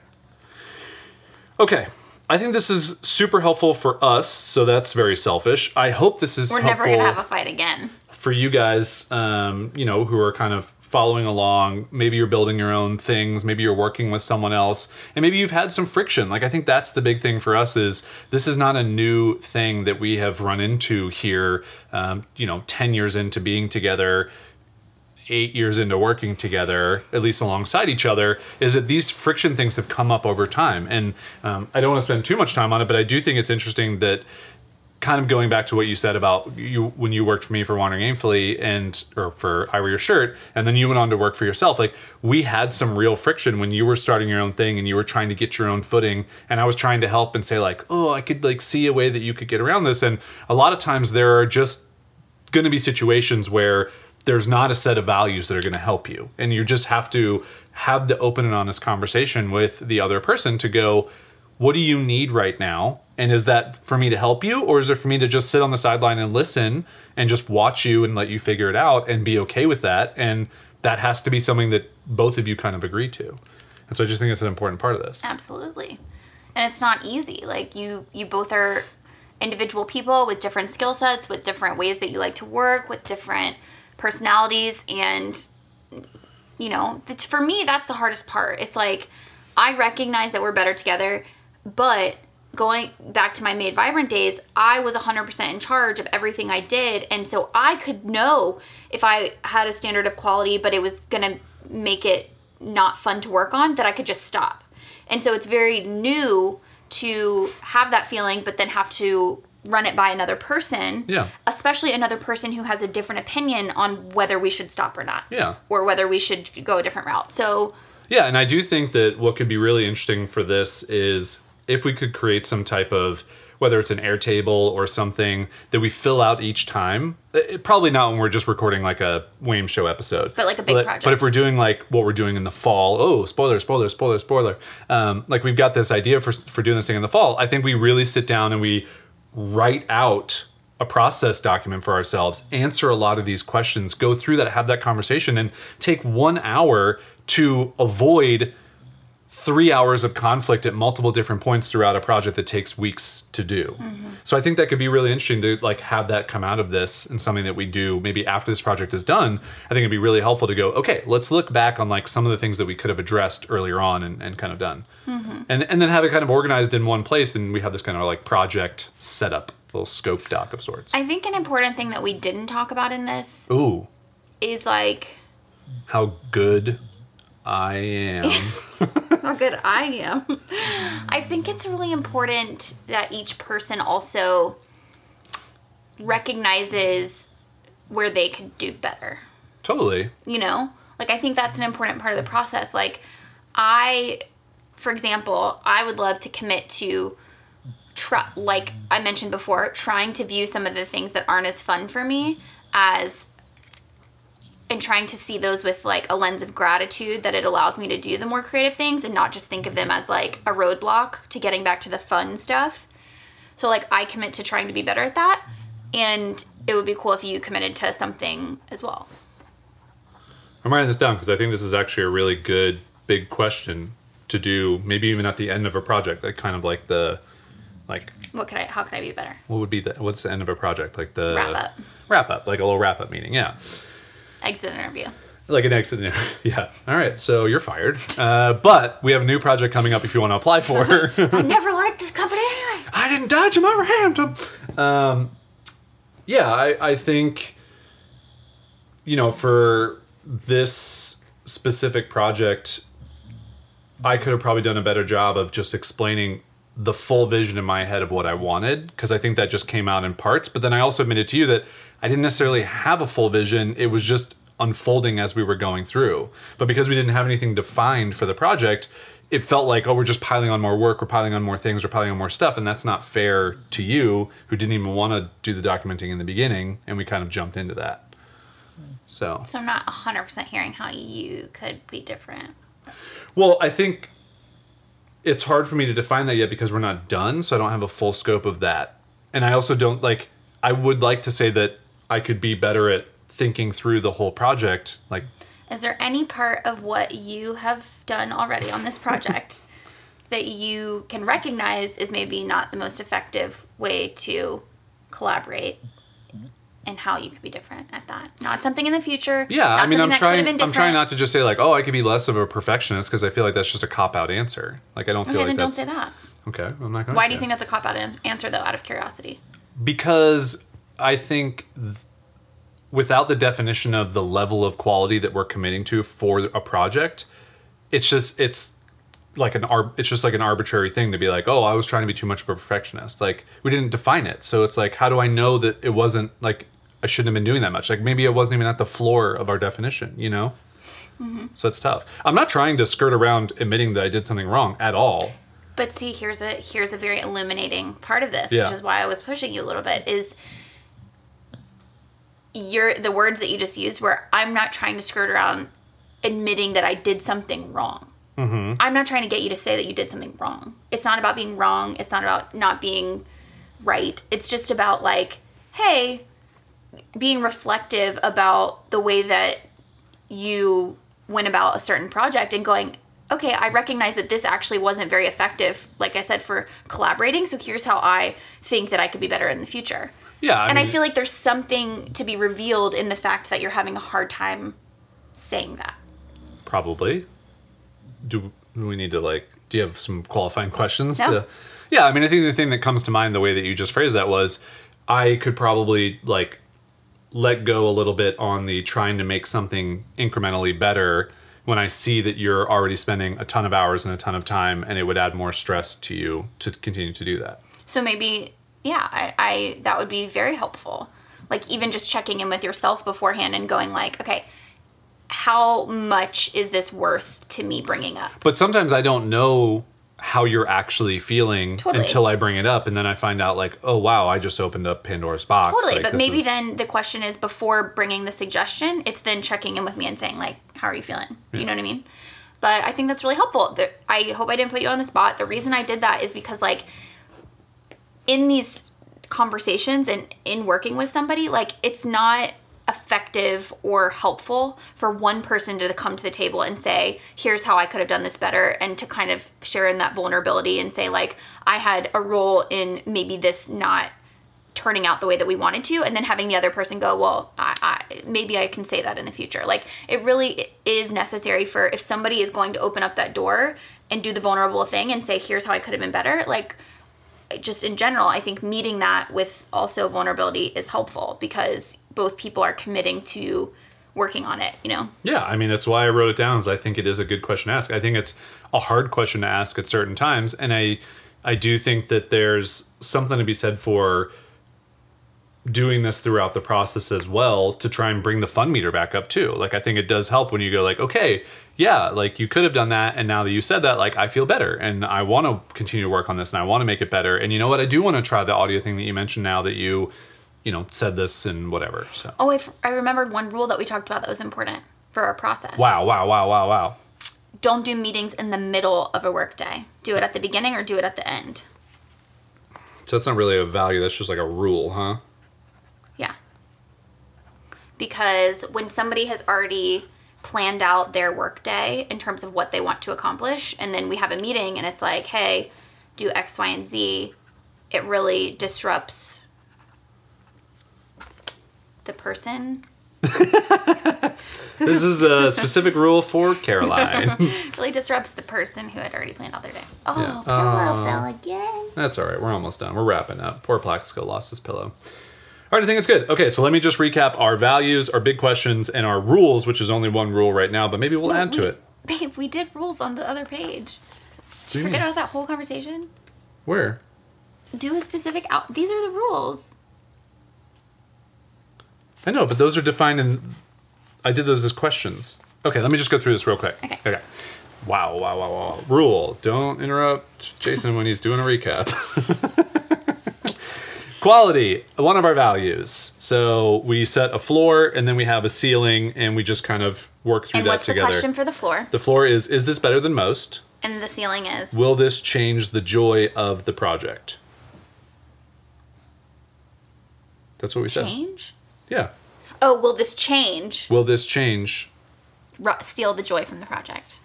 Okay. I think this is super helpful for us, so that's very selfish. I hope this is
We're never gonna have a fight again.
for you guys, um, you know, who are kind of following along. Maybe you're building your own things. Maybe you're working with someone else, and maybe you've had some friction. Like I think that's the big thing for us is this is not a new thing that we have run into here. Um, you know, ten years into being together, eight years into working together, at least alongside each other, is that these friction things have come up over time. And um, I don't want to spend too much time on it, but I do think it's interesting that kind of going back to what you said about you when you worked for me for Wandering Aimfully and or for I Wear Your Shirt, and then you went on to work for yourself. Like we had some real friction when you were starting your own thing and you were trying to get your own footing, and I was trying to help and say like, oh, I could like see a way that you could get around this. And a lot of times there are just going to be situations where there's not a set of values that are going to help you. And you just have to have the open and honest conversation with the other person to go what do you need right now? And is that for me to help you or is it for me to just sit on the sideline and listen and just watch you and let you figure it out and be okay with that? And that has to be something that both of you kind of agree to. And so i just think it's an important part of this.
Absolutely. And it's not easy. Like you you both are individual people with different skill sets, with different ways that you like to work, with different personalities and you know, for me that's the hardest part. It's like I recognize that we're better together, but going back to my Made Vibrant days, I was 100% in charge of everything I did and so I could know if I had a standard of quality but it was to make it not fun to work on that I could just stop. And so it's very new to have that feeling, but then have to run it by another person.
Yeah.
Especially another person who has a different opinion on whether we should stop or not.
Yeah.
Or whether we should go a different route. So
Yeah, and I do think that what could be really interesting for this is if we could create some type of whether it's an Airtable or something that we fill out each time. It, probably not when we're just recording like a WAIM show episode,
But like a big
but,
project.
But if we're doing like what we're doing in the fall, oh spoiler, spoiler, spoiler, spoiler. Um, like we've got this idea for for doing this thing in the fall. I think we really sit down and we write out a process document for ourselves, answer a lot of these questions, go through that, have that conversation, and take one hour to avoid three hours of conflict at multiple different points throughout a project that takes weeks to do. Mm-hmm. So I think that could be really interesting to like have that come out of this and something that we do maybe after this project is done. I think it'd be really helpful to go, okay, let's look back on like some of the things that we could have addressed earlier on and, and kind of done. Mm-hmm. And and then have it kind of organized in one place and we have this kind of like project setup little scope doc of sorts.
I think an important thing that we didn't talk about in this
Ooh,
is like
how good I am. (laughs)
how good I am. I think it's really important that each person also recognizes where they could do better.
totally.
You know? Like I think that's an important part of the process. Like I for example, I would love to commit to try like I mentioned before, trying to view some of the things that aren't as fun for me as and trying to see those with like a lens of gratitude that it allows me to do the more creative things and not just think of them as like a roadblock to getting back to the fun stuff. So like I commit to trying to be better at that and it would be cool if you committed to something as well.
I'm writing this down because I think this is actually a really good big question to do. Maybe even at the end of a project, like kind of like the, like
What could I how could I be better?
what would be the what's the end of a project? Like the
Wrap up.
Wrap up, like a little wrap up meeting. Yeah,
Exit interview.
like an exit. interview. (laughs) Yeah. All right. So you're fired. Uh, but we have a new project coming up if you want to apply for. (laughs)
I never liked this company anyway.
I didn't dodge him over hand. Um, yeah, I, I think, you know, for this specific project, I could have probably done a better job of just explaining the full vision in my head of what I wanted because I think that just came out in parts. But then I also admitted to you that I didn't necessarily have a full vision. It was just unfolding as we were going through. But because we didn't have anything defined for the project, it felt like, oh, we're just piling on more work, we're piling on more things, we're piling on more stuff. And that's not fair to you who didn't even want to do the documenting in the beginning. And we kind of jumped into that. So.
So I'm not 100% hearing how you could be different.
Well, I think it's hard for me to define that yet because we're not done, so I don't have a full scope of that. And I also don't like I would like to say that I could be better at thinking through the whole project. Like
Is there any part of what you have done already on this project (laughs) that you can recognize is maybe not the most effective way to collaborate? And how you could be different at that. Not something in the future.
yeah, I mean I'm
that could have
trying I'm trying not to just say like, "Oh, I could be less of a perfectionist" because I feel like that's just a cop out answer. Like I don't feel
Okay,
like
then don't
that's
say that.
Okay, I'm not going
Why do you think that's a cop out answer, though, out of curiosity?
because I think th- without the definition of the level of quality that we're committing to for a project, it's just it's like an ar- it's just like an arbitrary thing to be like, oh, I was trying to be too much of a perfectionist. Like we didn't define it, so it's like, how do I know that it wasn't like I shouldn't have been doing that much? Like maybe it wasn't even at the floor of our definition, you know. Mm-hmm. So it's tough. I'm not trying to skirt around admitting that I did something wrong at all.
But see, here's a here's a very illuminating part of this,
Yeah.
which is why I was pushing you a little bit. Is your the words that you just used were I'm not trying to skirt around admitting that I did something wrong.
Mm-hmm.
I'm not trying to get you to say that you did something wrong. It's not about being wrong. It's not about not being right. It's just about like, hey, being reflective about the way that you went about a certain project and going, okay, I recognize that this actually wasn't very effective, like I said, for collaborating. So here's how I think that I could be better in the future.
Yeah, I
and I feel like there's something to be revealed in the fact that you're having a hard time saying that.
Probably. Do, do we need to like? Do you have some qualifying questions?
No.
To, yeah, I mean, I think the thing that comes to mind the way that you just phrased that was, I could probably like let go a little bit on the trying to make something incrementally better when I see that you're already spending a ton of hours and a ton of time, and it would add more stress to you to continue to do that.
So maybe, yeah, I, I that would be very helpful. Like even just checking in with yourself beforehand and going like, okay, how much is this worth to me bringing up?
But sometimes I don't know how you're actually feeling
Totally.
until I bring it up, and then I find out like, oh wow, I just opened up Pandora's box.
Totally,
Like,
but maybe
is-
then the question is before bringing the suggestion, it's then checking in with me and saying like, "How are you feeling?" You know what I mean? But I think that's really helpful. I hope I didn't put you on the spot. The reason I did that is because like in these conversations and in working with somebody, like it's not effective or helpful for one person to come to the table and say, here's how I could have done this better, and to kind of share in that vulnerability and say, like, I had a role in maybe this not turning out the way that we wanted to and then having the other person go well I, I maybe i can say that in the future. Like it really is necessary for if somebody is going to open up that door and do the vulnerable thing and say here's how i could have been better like just in general, I think meeting that with also vulnerability is helpful because both people are committing to working on it, you know?
Yeah, I mean, that's why I wrote it down. Is I think it is a good question to ask. I think it's a hard question to ask at certain times, and I, I do think that there's something to be said for doing this throughout the process as well to try and bring the fun meter back up too. Like I think it does help when you go like, okay, yeah, like you could have done that and now that you said that, like I feel better and I want to continue to work on this and I want to make it better. And you know what? I do want to try the audio thing that you mentioned now that you, you know, said this and whatever. So
Oh, I, f- I remembered one rule that we talked about that was important for our process.
Wow, wow, wow, wow, wow.
Don't do meetings in the middle of a workday. Do it at the beginning or do it at the end.
So that's not really a value, that's just like a rule, huh?
Because when somebody has already planned out their workday in terms of what they want to accomplish, and then we have a meeting and it's like, hey, do X, Y, and Z, it really disrupts the person. (laughs)
This is a specific rule for Caroline. (laughs)
really disrupts the person who had already planned out their day. Oh,
Yeah.
pillow fell again.
That's all right. We're almost done. We're wrapping up. Poor Plaxico lost his pillow. All right, I think it's good. Okay, so let me just recap our values, our big questions, and our rules, which is only one rule right now, but maybe we'll add to it.
Babe, we did rules on the other page.
What do you
Forget
mean?
about that whole conversation.
Where?
Do a specific out. These are the rules.
I know, but those are defined in. I did those as questions. Okay, let me just go through this real quick.
Okay.
Okay. Wow, wow, wow, wow. Rule don't interrupt Jason when he's doing a recap. (laughs) Quality, one of our values. So we set a floor and then we have a ceiling and we just kind of work through
And
that
what's
together.
the question for the floor?
The floor is Is this better than most?
And the ceiling is.
Will this change the joy of the project? That's what we said.
change?
Yeah.
Oh, will this change?
Will this change?
Ru- steal the joy from the project?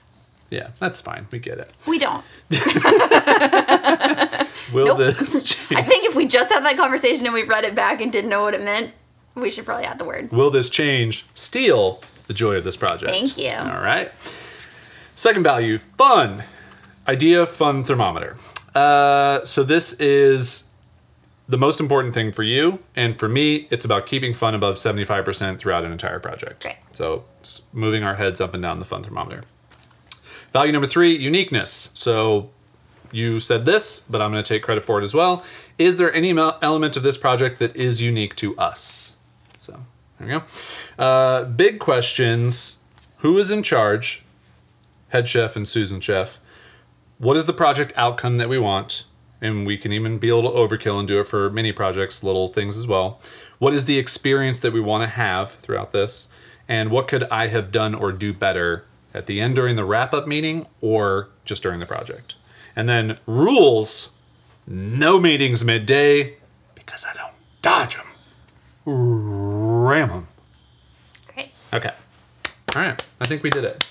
Yeah, that's fine. We get it.
We don't. (laughs) (laughs)
Will
Nope.
this (laughs) (laughs)
I think if we just had that conversation and we read it back and didn't know what it meant, we should probably add the word.
Will this change steal the joy of this project?
Thank you.
All right. Second value, fun. Idea, fun thermometer. Uh, so this is the most important thing for you and for me. It's about keeping fun above 75% throughout an entire project.
Great.
So it's moving our heads up and down the fun thermometer. Value number three, uniqueness. So you said this, but I'm going to take credit for it as well. Is there any element of this project that is unique to us? So there we go. Uh, big questions. Who is in charge? Head chef and Susan chef. What is the project outcome that we want? And we can even be a little overkill and do it for mini projects, little things as well. What is the experience that we want to have throughout this? And what could I have done or do better at the end during the wrap up meeting or just during the project? And then rules no meetings midday because I don't dodge them, ram them.
Great.
Okay. All right. I think we did it.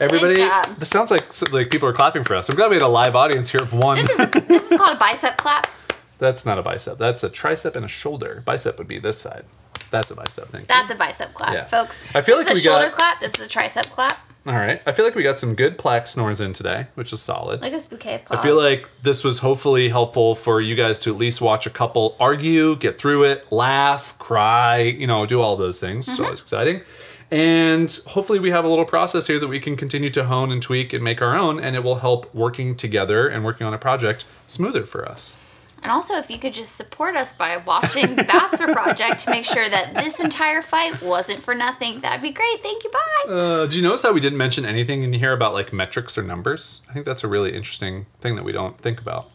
Everybody,
job.
this sounds like like people are clapping for us. I'm glad we had a live audience here of one.
This is this is called a bicep clap. (laughs)
That's not a bicep. That's a tricep and a shoulder. Bicep would be this side. That's a bicep thing.
That's a bicep clap,
Yeah.
folks.
I feel
this
like
is
we
a shoulder
got-
clap. This is a tricep clap.
All right. I feel like we got some good plaque snores in today, which is solid.
Like a bouquet of.
I feel like this was hopefully helpful for you guys to at least watch a couple argue, get through it, laugh, cry, you know, do all those things. It's mm-hmm. always exciting. And hopefully we have a little process here that we can continue to hone and tweak and make our own, and it will help working together and working on a project smoother for us.
And also, if you could just support us by watching the BASFA project to make sure that this entire fight wasn't for nothing, that'd be great. Thank you. Bye.
Uh, do you notice how we didn't mention anything in here about like metrics or numbers? I think that's a really interesting thing that we don't think about.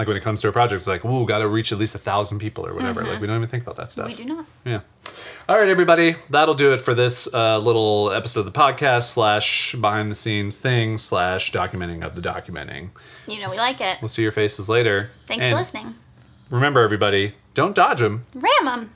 Like when it comes to a project, it's like, ooh, got to reach at least a thousand people or whatever. Like we don't even think about that stuff.
we do not.
Yeah. All right, everybody. That'll do it for this uh, little episode of the podcast slash behind the scenes thing slash documenting of the documenting.
You know, we like it.
We'll see your faces later.
Thanks
And
for listening.
Remember, everybody, don't dodge them.
Ram 'em.